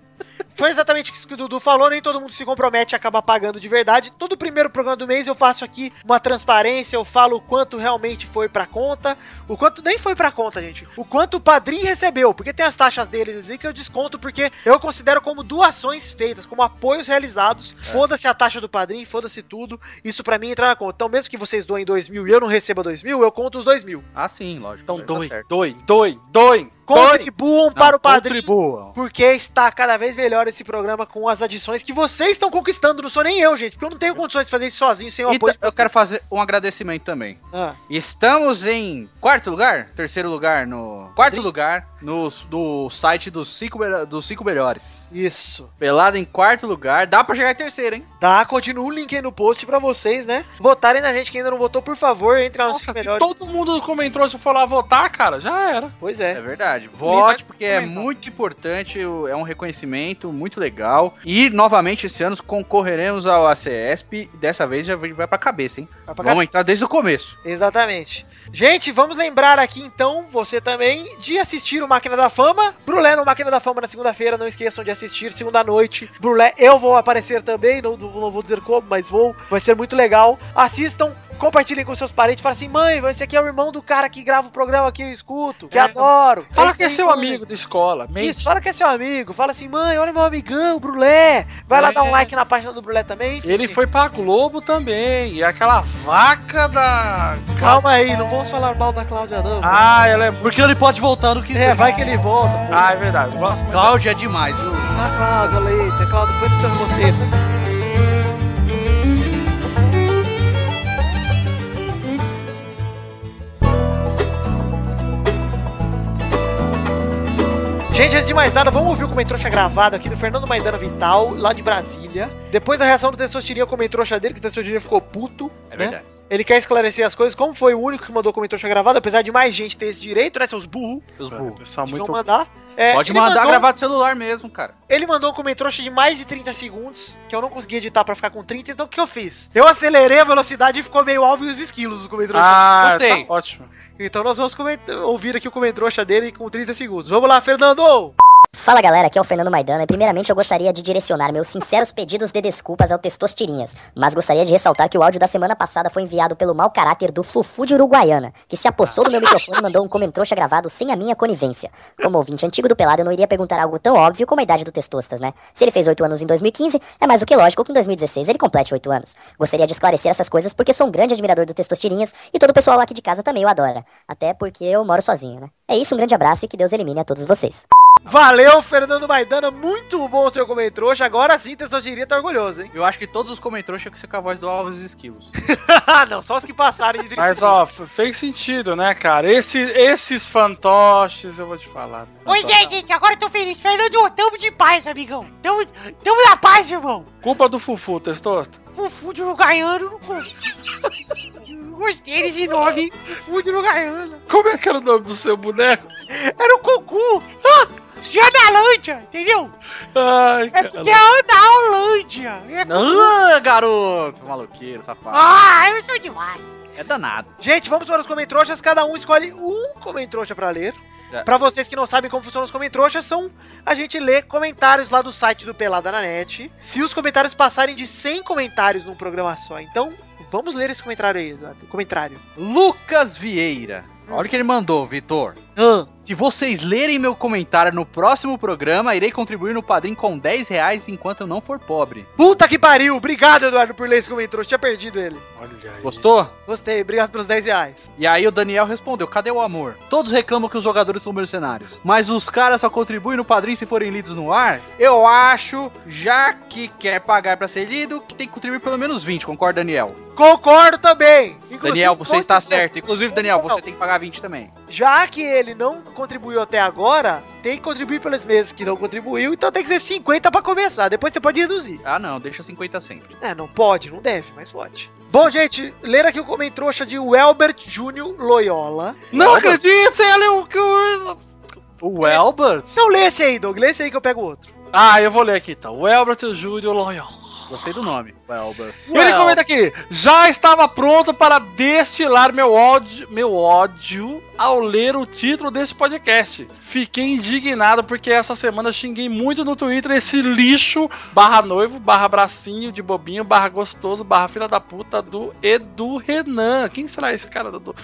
Foi exatamente isso que o Dudu falou, nem todo mundo se compromete a acabar pagando de verdade. Todo primeiro programa do mês eu faço aqui uma transparência, eu falo o quanto realmente foi pra conta, o quanto nem foi pra conta, gente. O quanto o padrinho recebeu, porque tem as taxas deles ali que eu desconto, porque eu considero como doações feitas, como apoios realizados. Foda-se a taxa do padrinho, foda-se tudo. Isso pra mim entra na conta. Então, mesmo que vocês doem dois mil e eu não receba dois mil, eu conto os dois mil. Ah, sim, lógico. Então tá doe, certo. doe, doe, doe. Contribuam para o padrinho. Contribuam. Porque está cada vez melhor esse programa com as adições que vocês estão conquistando. Não sou nem eu, gente. Porque eu não tenho condições de fazer isso sozinho sem o Então, apoio eu quero fazer um agradecimento também. Ah, Estamos em quarto lugar? Terceiro lugar no. Quarto lugar no do site dos cinco, dos cinco melhores. isso. Pelado em quarto lugar. Dá pra chegar em terceiro, hein? Tá, continua o link aí no post pra vocês, né? Votarem na gente que ainda não votou, por favor, entre nos Nossa, cinco se melhores. todo mundo comentou se for lá votar, cara, já era. Pois É é. verdade. Vote, porque é muito importante, é um reconhecimento muito legal. E, novamente, esse ano concorreremos ao ACESP. Dessa vez já vai pra cabeça, hein? Vai pra Vamos cá. entrar desde o começo. Exatamente. Gente, vamos lembrar aqui então, você também, de assistir o Máquina da Fama. Brulé no Máquina da Fama na segunda-feira, não esqueçam de assistir, segunda noite. Brulé, eu vou aparecer também, não, não, vou dizer como, mas vou. Vai ser muito legal. Assistam, compartilhem com seus parentes. Fala assim, mãe, esse aqui é o irmão do cara que grava o programa que eu escuto, que É. adoro. Fala que é seu mãe. amigo da escola. mente. Isso, fala que é seu amigo. Fala assim, mãe, olha meu amigão, o Brulé. Vai lá É. dar um like na página do Brulé também. enfim. Ele foi pra Globo também. E aquela vaca da. Calma aí, não vamos falar mal da Cláudia, não. Ah, ela é. Porque ele pode voltar no que É, vai que ele volta. pô. Ah, é verdade. Cláudia é demais, viu? Ah, Cláudia, Leite, Cláudia, põe no seu roteiro. Gente, antes de mais nada, vamos ouvir o Comentrouxa gravado aqui do Fernando Maidana Vital, lá de Brasília. Depois da reação do Testostirinha, o Comentrouxa dele, que o Testostirinha ficou puto. É né? verdade. Ele quer esclarecer as coisas, como foi o único que mandou o Comentrouxa gravado, apesar de mais gente ter esse direito, né, seus burros? Seus burros. Pessoal que muito. vão mandar. É, Pode mandar mandou- gravar do celular mesmo, cara. Ele mandou um comentrouxa de mais de 30 segundos, que eu não consegui editar pra ficar com 30, então o que eu fiz? Eu acelerei a velocidade e ficou meio alvo e os esquilos do comentrouxa. Ah, Gostei. tá ótimo. Então nós vamos coment- ouvir aqui o comentrouxa dele com 30 segundos. Vamos lá, Fernando! Fala galera, aqui é o Fernando Maidana e primeiramente eu gostaria de direcionar meus sinceros pedidos de desculpas ao Testostirinhas, mas gostaria de ressaltar que o áudio da semana passada foi enviado pelo mau caráter do Fufu de Uruguaiana, que se apossou do meu microfone e mandou um comentrouxa gravado sem a minha conivência. Como ouvinte antigo do Pelado, eu não iria perguntar algo tão óbvio como a idade do Testostas, né? Se ele fez 8 anos em 2015, é mais do que lógico que em 2016 ele complete 8 anos. Gostaria de esclarecer essas coisas porque sou um grande admirador do Testostirinhas e todo o pessoal aqui de casa também o adora. Até porque eu moro sozinho, né? É isso, um grande abraço e que Deus elimine a todos vocês. Valeu, Fernando Maidana, muito bom o seu comentrouxa. Agora sim, Testostirinha tá orgulhoso, hein? Eu acho que todos os comentrouxas tinham que ser com a voz do Alves Esquilos. [LAUGHS] Não, só os que passarem de 30 Mas, ó, fez sentido, né, cara? Esse, esses fantoches, eu vou te falar. né? Pois é, gente, agora eu tô feliz. Fernando, tamo de paz, amigão. Tamo, tamo na paz, irmão. Culpa do Fufu, Testosta. Fufu de Uruguaiano, não foi. [LAUGHS] Gostei desse nome, Fufu de Uruguaiano. Como é que era o nome do seu boneco? Era o Cocu. Ah, já na Lândia, entendeu? Ai, É porque é da Holândia. É... Ah, garoto! Maloqueiro, safado. Ah, eu sou demais. É danado. Gente, vamos para os comentrouxas. Cada um escolhe um comentrouxa pra ler. Já. Pra vocês que não sabem como funcionam os comentrouxas, são a gente lê comentários lá do site do Pelada na Net. Se os comentários passarem de 100 comentários num programa só, então vamos ler esse comentário aí, Eduardo. Comentário. Lucas Vieira. Olha o que ele mandou, Vitor. Ah, Se vocês lerem meu comentário no próximo programa, irei contribuir no Padrim com 10 reais enquanto eu não for pobre. puta que pariu! Obrigado, Eduardo, por ler esse comentário. Tinha perdido ele. Olha aí. Gostou? Gostei, obrigado pelos 10 reais. E aí o Daniel respondeu: cadê o amor? Todos reclamam que os jogadores são mercenários. Mas os caras só contribuem no padrinho se forem lidos no ar? Eu acho, já que quer pagar pra ser lido, que tem que contribuir pelo menos 20, concorda, Daniel? Concordo também. Inclusive, Daniel, você está certo. Inclusive, Daniel, você tem que pagar 20 também. Já que ele não contribuiu até agora, tem que contribuir pelos meses que não contribuiu, então tem que ser 50 pra começar. Depois você pode reduzir. Ah, não, deixa 50 sempre. É, não pode, não deve, mas pode. Bom, gente, ler aqui o comentrouxa de Welbert Júnior Loyola. Não acredito, você leu o que. O Elbert? Então lê esse aí, Doug, lê esse aí que eu pego outro. Ah, eu vou ler aqui então. O Elbert Júnior Loyal. Gostei do nome. O Elbert. Ele comenta aqui, já estava pronto para destilar meu ódio, meu ódio ao ler o título desse podcast. Fiquei indignado porque essa semana xinguei muito no Twitter esse lixo barra noivo, barra bracinho de bobinho, barra gostoso, barra filha da puta do Edu Renan. Quem será esse cara, Dudu?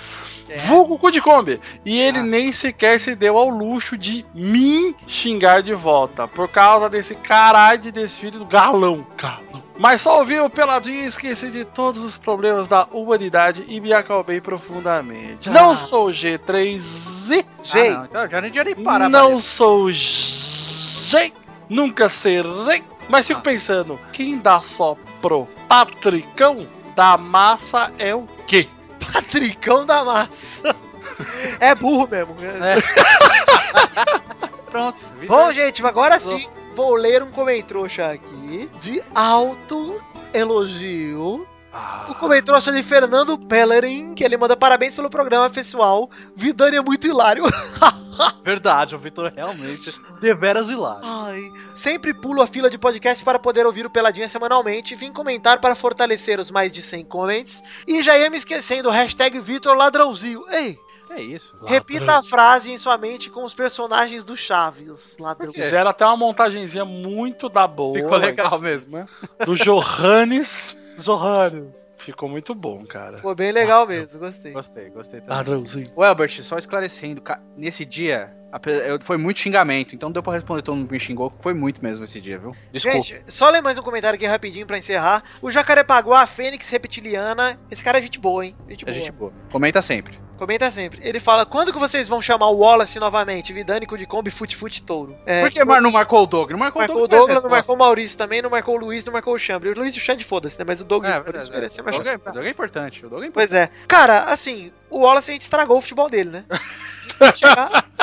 Vulgo cu de Kombi. E ele nem sequer se deu ao luxo de me xingar de volta. Por causa desse caralho de desfile do galão. Galão. Mas só ouvi o Peladinho e esqueci de todos os problemas da humanidade e me acalmei profundamente. Não sou G3Z. Gente, Ah, não, então já nem nem parar. Não sou G. Nunca serei. Mas fico pensando, quem dá só pro Patricão da massa é o quê? [LAUGHS] Patricão da massa. É burro mesmo. [LAUGHS] Pronto. Bom, gente, agora sim, vou ler um comentrouxa aqui de alto elogio. O comentrouxa de Fernando Pellerin, que ele manda parabéns pelo programa pessoal. Vidani é muito hilário. [LAUGHS] Verdade, o Vitor realmente deveras hilário. Ai, sempre pulo a fila de podcast para poder ouvir o Peladinha semanalmente. Vim comentar para fortalecer os mais de 100 comments. E já ia me esquecendo, hashtag Vitor Ladrãozinho. Ei, É isso. repita a frase em sua mente com os personagens do Chaves. Ladrão. Fizeram até uma montagenzinha muito da boa. Ficou legal mas- mesmo, né? Do Johannes. [LAUGHS] Zohano. Ficou muito bom, cara. Ficou bem legal mesmo, gostei. Gostei, gostei também. Ladrãozinho. O só esclarecendo, nesse dia foi muito xingamento, então deu pra responder todo mundo que me xingou, foi muito mesmo esse dia, viu? Desculpa. Gente, só ler mais um comentário aqui rapidinho pra encerrar. O Jacarepaguá, a Fênix Reptiliana. Esse cara é gente boa, hein? Gente É boa. gente boa. Comenta sempre. Comenta sempre. Ele fala: quando que vocês vão chamar o Wallace novamente? Vidânico de Kombi, Fute Fute Touro. É, Por que Mar não marcou o Doug? Não marcou, Marcou o o Doug, Douglas, não marcou o Maurício também, não marcou o Luiz, não marcou o Chambre. O Luiz e o Xande, foda-se, né? Mas o Doug É, merece ser o mais Doug, é, o Doug é importante. O Doug é importante. Pois é. Cara, assim, o Wallace a gente estragou o futebol dele, né? [LAUGHS]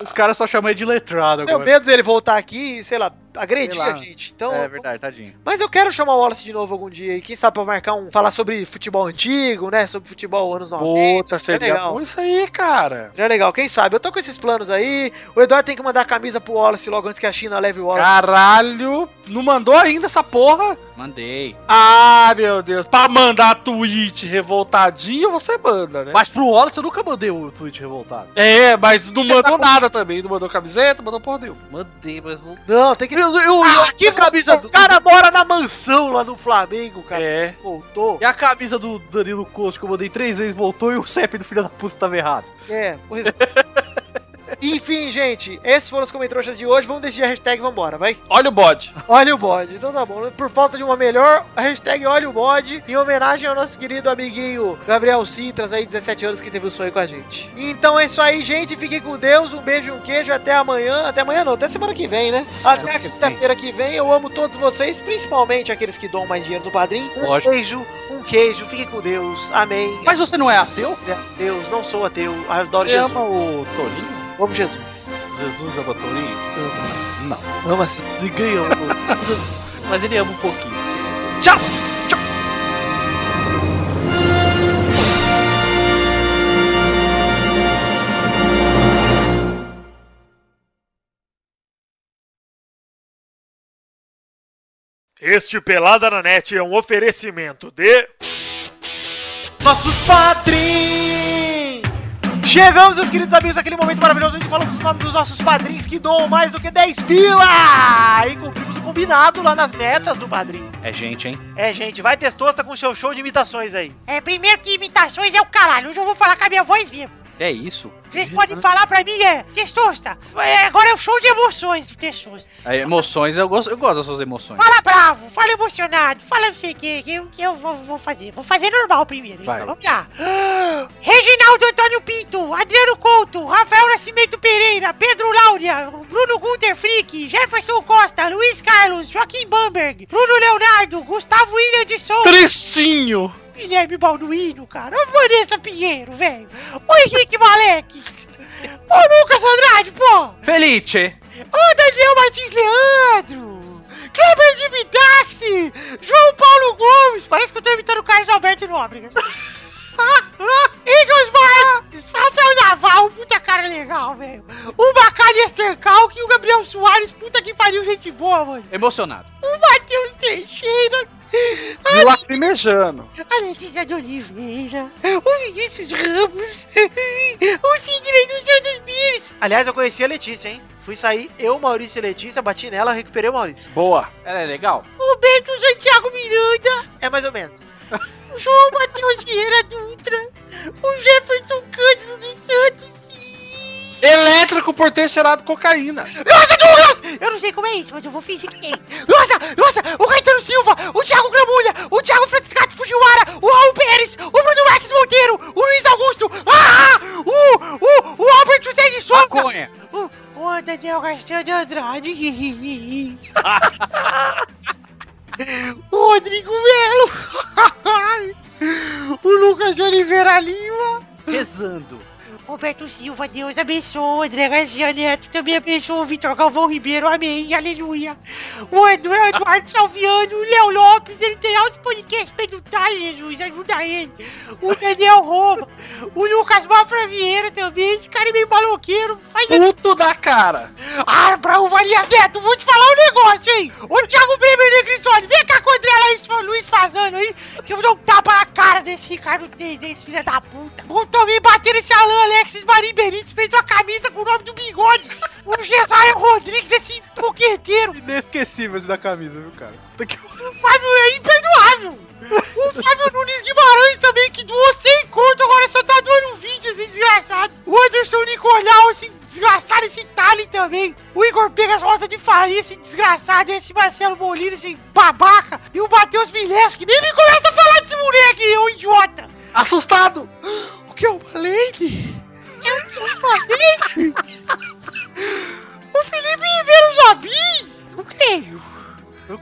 Os caras só chamam ele de letrado Tenho agora. medo dele voltar aqui e, sei lá, agredir a gente. Então, É verdade, tadinho. Mas eu quero chamar o Wallace de novo algum dia. E quem sabe pra marcar um. Falar sobre futebol antigo, né? Sobre futebol anos 90. Puta, seria legal. bom isso aí, cara. Já é legal, quem sabe? Eu tô com esses planos aí. O Eduardo tem que mandar a camisa pro Wallace logo antes que a China leve o Wallace. Caralho, não mandou ainda essa porra? Mandei. Ah, meu Deus. Pra mandar tweet revoltadinho, você manda, né? Mas pro Wallace eu nunca mandei o tweet revoltado. É, mas não Você mandou tá nada também. Não mandou camiseta, mandou porra nenhuma. Mandei, mas não. Não, tem que. Eu, eu, Ah, que camisa do. O cara mora na mansão lá no Flamengo, cara. É. Voltou. E a camisa do Danilo Costa que eu mandei três vezes voltou e o CEP do filho da puta tava errado. É, pois. [LAUGHS] Enfim, gente, esses foram os comentários de hoje. Vamos decidir a hashtag vambora, vai? Olha o bode. Olha o bode. Então tá bom. Por falta de uma melhor, a hashtag olha o bode. Em homenagem ao nosso querido amiguinho Gabriel Citras, aí, 17 anos, que teve o sonho com a gente. Então é isso aí, gente. Fiquem com Deus. Um beijo e um queijo. Até amanhã. Até amanhã não, até semana que vem, né? Até quinta-feira que vem. Eu amo todos vocês, principalmente aqueles que doam mais dinheiro no padrinho. Um Lógico. beijo, um queijo. Fiquem com Deus. Amém. Mas você não é ateu? Deus, não sou ateu. Adoro Você Jesus. ama o Torinho? Amo Jesus. Jesus ama Torinho? Não. Amo assim. Ninguém ama. [LAUGHS] Mas ele ama um pouquinho. Tchau. Este Pelada na Net é um oferecimento de. nossos padrinhos! Chegamos, meus queridos amigos, aquele momento maravilhoso onde falamos os nomes dos nossos padrinhos que doam mais do que 10 pila! E cumprimos o combinado lá nas metas do padrinho. É gente, hein? É, gente, vai testosta com seu show de imitações aí. É, primeiro que imitações é o caralho. Hoje eu vou falar com a minha voz mesmo. É isso. Vocês podem falar pra mim, é, Testosta. É, agora é o show de emoções Testosta. Aí, emoções, eu gosto, eu gosto das suas emoções. Fala bravo, fala emocionado, fala não sei o que, que, que eu vou, vou fazer. Vou fazer normal primeiro, Vai. então vamos lá. [GASPS] Reginaldo Antônio Pinto, Adriano Couto, Rafael Nascimento Pereira, Pedro Laura, Bruno Gunter Frick, Jefferson Costa, Luiz Carlos, Joaquim Bamberg, Bruno Leonardo, Gustavo William de Souza. Tristinho. Guilherme Balduino, cara. Ô, Vanessa Pinheiro, velho. Ô, Henrique Malek. Ô, Lucas Andrade, pô. Felice! Ô, Daniel Martins Leandro. Kleber de Midaxi. João Paulo Gomes. Parece que eu tô imitando o Carlos Alberto Nóbrega. Eagles [LAUGHS] Martins. Rafael Naval, puta cara legal, velho. O Bacalha Estercal e o Gabriel Soares, puta que pariu, gente boa, mano. Emocionado. O Matheus Teixeira. E lacrimejando. A Letícia de Oliveira, o Vinícius Ramos, [LAUGHS] o Sidney dos Santos Pires. Aliás, eu conheci a Letícia, hein? Fui sair, eu, Maurício e Letícia, bati nela, recuperei o Maurício. Boa. Ela é legal? O Beto Santiago Miranda, É mais ou menos. o [LAUGHS] João Matheus Vieira Dutra, o Jefferson Cândido dos Santos. Elétrico por ter cheirado cocaína. Nossa, Douglas! Deus! Eu não sei como é isso, mas eu vou fingir que tem. Nossa, nossa, o Caetano Silva, o Thiago Gramulha, o Thiago Franciscato Fujiwara, o Raul Pérez, o Bruno Marques Monteiro, o Luiz Augusto, ah, o, o, o Albert José de Souza, Maconha. o, o Daniel Garcia de Andrade, o Rodrigo Melo, [LAUGHS] o Lucas de Oliveira Lima, Rezando. Roberto Silva, Deus abençoe. André Garcia Neto também abençoe. Vitor Galvão Ribeiro, amém, aleluia. O André Eduardo [LAUGHS] Salviano, o Léo Lopes, ele tem altos podcasts pra editar, Jesus, ajuda ele. O Daniel Roma, o Lucas Mafra Vieira também, esse cara é meio maloqueiro. Faz Puto da cara. Ah, Brau Valia Neto, vou te falar um negócio, hein? Ô, Thiago Bremer Negrissoni, vem cá com o André Luiz, Luiz Fazano aí, que eu vou dar um tapa na cara desse Ricardo Teis, esse filho da puta. Vou também bater nesse Alan Alexis Marim Benítez, fez uma camisa com o nome do bigode. O Jesaia Rodrigues, esse fogueteiro. Inesquecível esse da camisa, viu, cara? O Fábio é imperdoável. O Fábio Nunes Guimarães também, que doou sem conto, agora só tá doando 20, esse desgraçado. O Anderson Nicolau, esse desgraçado, esse Tali também. O Igor Pegas Rosa de Faria, esse desgraçado. Esse Marcelo Molina, esse babaca. E o Matheus Mileski, nem me começa a falar desse moleque, ô idiota. Assustado. [GASPS] O que eu falei? Eu não falei? O Felipe Ribeiro Jobim? Não creio. Eu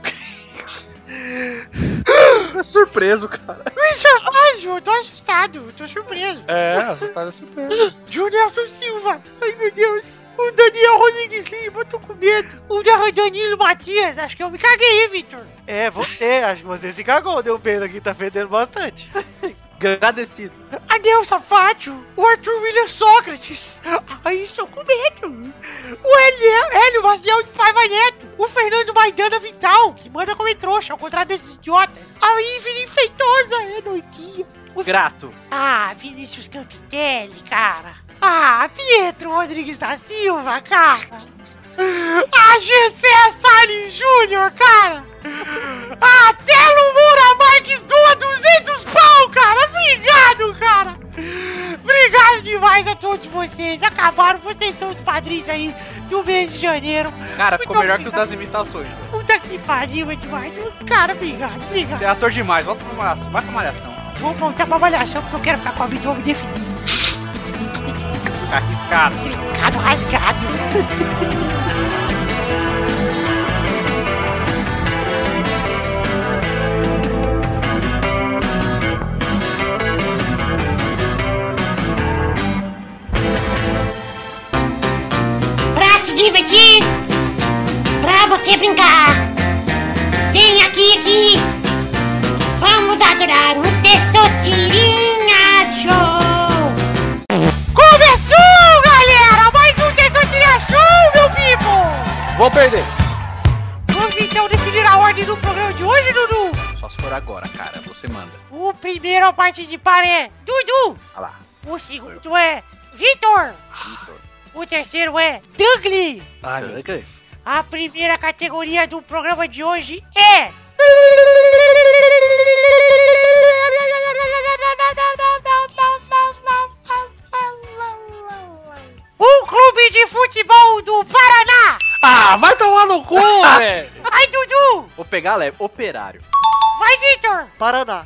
Você é surpreso, cara. Luiz Gervásio, eu tô assustado, eu tô surpreso. É, assustado é surpresa. Junelson Silva, ai meu Deus. O Daniel Rodrigues Lima, eu tô com medo. O Dan- Danilo Matias, acho que eu me caguei, hein, Victor. É, você, acho que você se cagou, deu medo aqui, tá fedendo bastante. [LAUGHS] Agradecido. Adelson Fátio, o Arthur William Sócrates. Ai, estou com medo. O Hélio, Hélio Maciel de Paiva Neto. O Fernando Maidana Vital, que manda comer trouxa, ao contrário desses idiotas. A Ivy Feitosa, é doidinha. O Grato. Ah, Vinícius Campitelli, cara. Ah, Pietro Rodrigues da Silva, cara. Ah, Gessé Salles Júnior, cara. Ah, Telo Moura Marques doa 200 pau, cara. Obrigado, cara. Obrigado demais a todos vocês. Acabaram, vocês são os padrinhos aí do mês de janeiro. Cara, ficou melhor que o obrigado. das imitações. Puta que pariu, Eduardo. Cara, obrigado, obrigado. Você é ator demais, volta pra malhação. Vai pra malhação. Vou voltar pra avaliação porque eu quero ficar com o abdômen definido. Arriscado. Ficado rasgado. Divertir, pra você brincar. Vem aqui, aqui. Vamos adorar o Testosterinha Show. Começou, galera! Mais um Testosterinha Show, meu vivo! Vou perder. Vamos então definir a ordem do programa de hoje, Dudu? Só se for agora, cara. Você manda. O primeiro a parte de par é Dudu. Olha lá. O segundo é Vitor. Vitor. O terceiro é Douglas. Ai, meu Deus. A primeira categoria do programa de hoje é. Um clube de futebol do Paraná! Ah, vai tomar no cu, [LAUGHS] velho. Vai, Dudu! Vou pegar leve. Operário. Vai, Vitor! Paraná.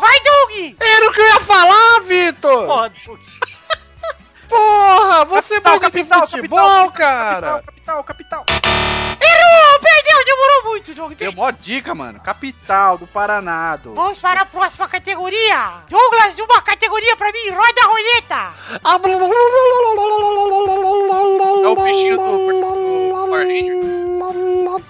Vai, Doug! Era o que eu ia falar, Vitor. Porra, Porra, você Capital, manja de capital, futebol, cara. Capital, capital. Errou! Perdeu! Demorou muito, Doug! Deu mó dica, mano. Capital do Paraná. do- Vamos para a próxima categoria! Douglas, uma categoria pra mim! Roda a roleta! É o bichinho do, do Power Ranger.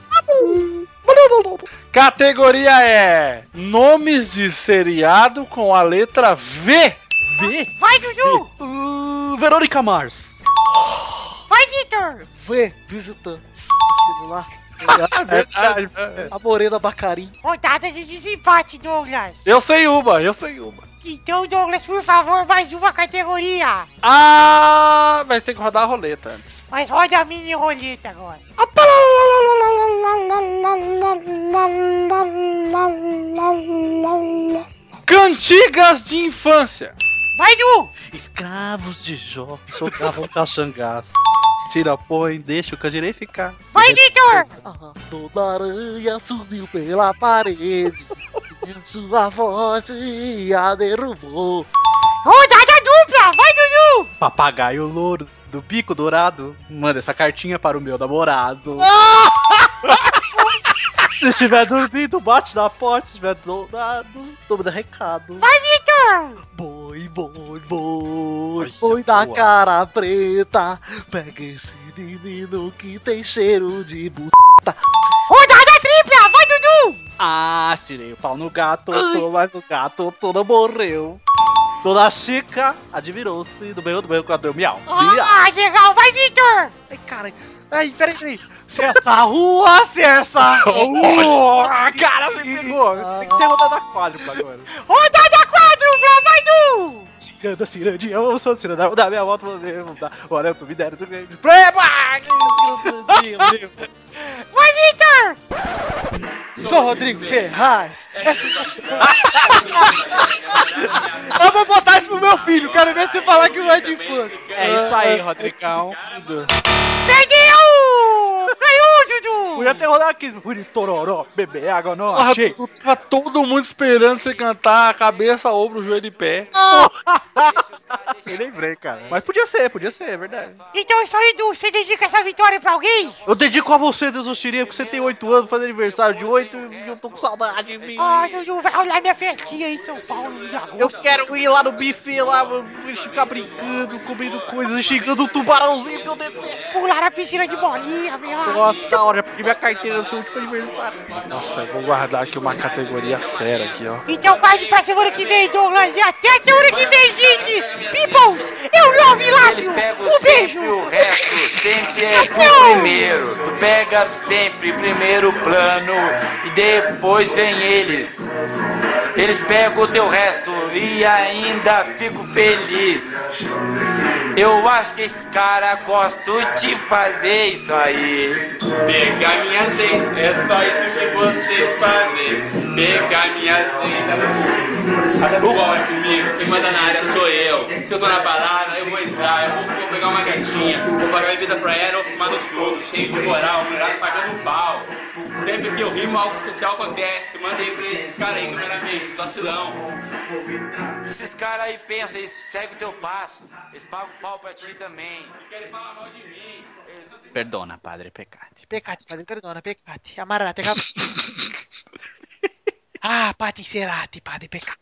Categoria é Nomes de seriado com a letra V. V. Vai, Dudu! Uh, Verônica Mars. Vai, Vitor! V, visitantes. Aquele lá. É verdade. A Morena Bacarim. Rodada de desempate, Douglas! Eu sei uma, eu sei uma. Então, Douglas, por favor, mais uma categoria! Ah, mas tem que rodar a roleta antes. Mas roda a mini roleta agora! Cantigas de infância. Vai, Du! Escravos de Jó jogavam caxangás. Tira, põe, deixa o candirei ficar. Vai, Vitor! A Dona Aranha subiu pela parede. Sua voz a derrubou. Rodada dupla! Vai, Dudu! Papagaio louro do bico dourado, manda essa cartinha para o meu namorado. [LAUGHS] [LAUGHS] Se estiver dormindo, bate na porta. Se estiver dourado, toma recado. Vai, Vitor! Boi, boi, boi, Olha, boi da boa. cara preta. Pega esse menino que tem cheiro de bu. Rodada tripla! Vai, Dudu! Ah, tirei o pau no gato, tô, mas o gato todo morreu. Dona Chica admirou-se do meio do meio quando deu miau. Miau. Ah, legal! Vai, Vitor! Ai, cara. Ai, peraí, peraí. Se essa rua, se essa [LAUGHS] rua. Cara, você pegou. Tem que ter rodada quádrupla agora. Rodada quádrupla! Vai, Du! Ciranda, cirandinha, eu sou ciranda, vou dar minha volta, vou ver, vou dar. Olha, eu tô me dando, Preba! Vai, Vitor! Sou Rodrigo Ferraz. [LAUGHS] Eu vou botar isso pro meu filho. Quero ver você falar que não é de infância. É isso aí, Rodrigão. Perdeu! Podia ter rodado aqui, de tororó, beber água, não Porra, achei. tu- tava todo mundo esperando você cantar cabeça, ombro, joelho e pé. [LAUGHS] Eu lembrei, cara. Mas podia ser, podia ser, é verdade. Então é só, Edu. Você dedica essa vitória pra alguém? Eu dedico a você, Deus dos Tirinha, porque você tem 8 anos, faz aniversário de 8 e eu tô com saudade de mim. Ah, Dudu, vai olhar minha festinha em São Paulo em agosto. Eu quero ir lá no buffet, lá, ficar brincando, comendo coisas, xingando o tubarãozinho que eu detesto. Pular na piscina de bolinha, meu. Nossa, da hora, porque minha carteira no seu último aniversário. Nossa, eu vou guardar aqui uma categoria fera aqui, ó. Então guarde pra semana que vem, Douglas. E até semana que vem, gente. Peoples, eu love lá. Eles pegam Um sempre beijo. o resto, sempre é o primeiro. Tu pega sempre primeiro plano e depois vem eles. Eles pegam o teu resto e ainda fico feliz. Eu acho que esses caras gostam de fazer isso aí. Pegar minhas ex, é só isso que vocês fazem. Pegar minhas ex. Essa bola comigo, quem manda na área sou eu. Se eu tô na balada, eu vou entrar, eu vou, vou pegar uma gatinha, vou pagar minha vida pra ela, eu vou fumar nos poucos, cheio de moral, virado pagando pau. Sempre que eu rimo, algo especial acontece. Mandei pra esses caras aí, primeiramente, vacilão. Esses caras aí pensam, eles seguem o teu passo. Eles pagam pau pra ti também. Querem falar mal de mim. Perdona, padre, pecate. Peccati, padre, perdona, peccati. Amarrate, cap- [LAUGHS] Ah, pati serati, padre, peccati.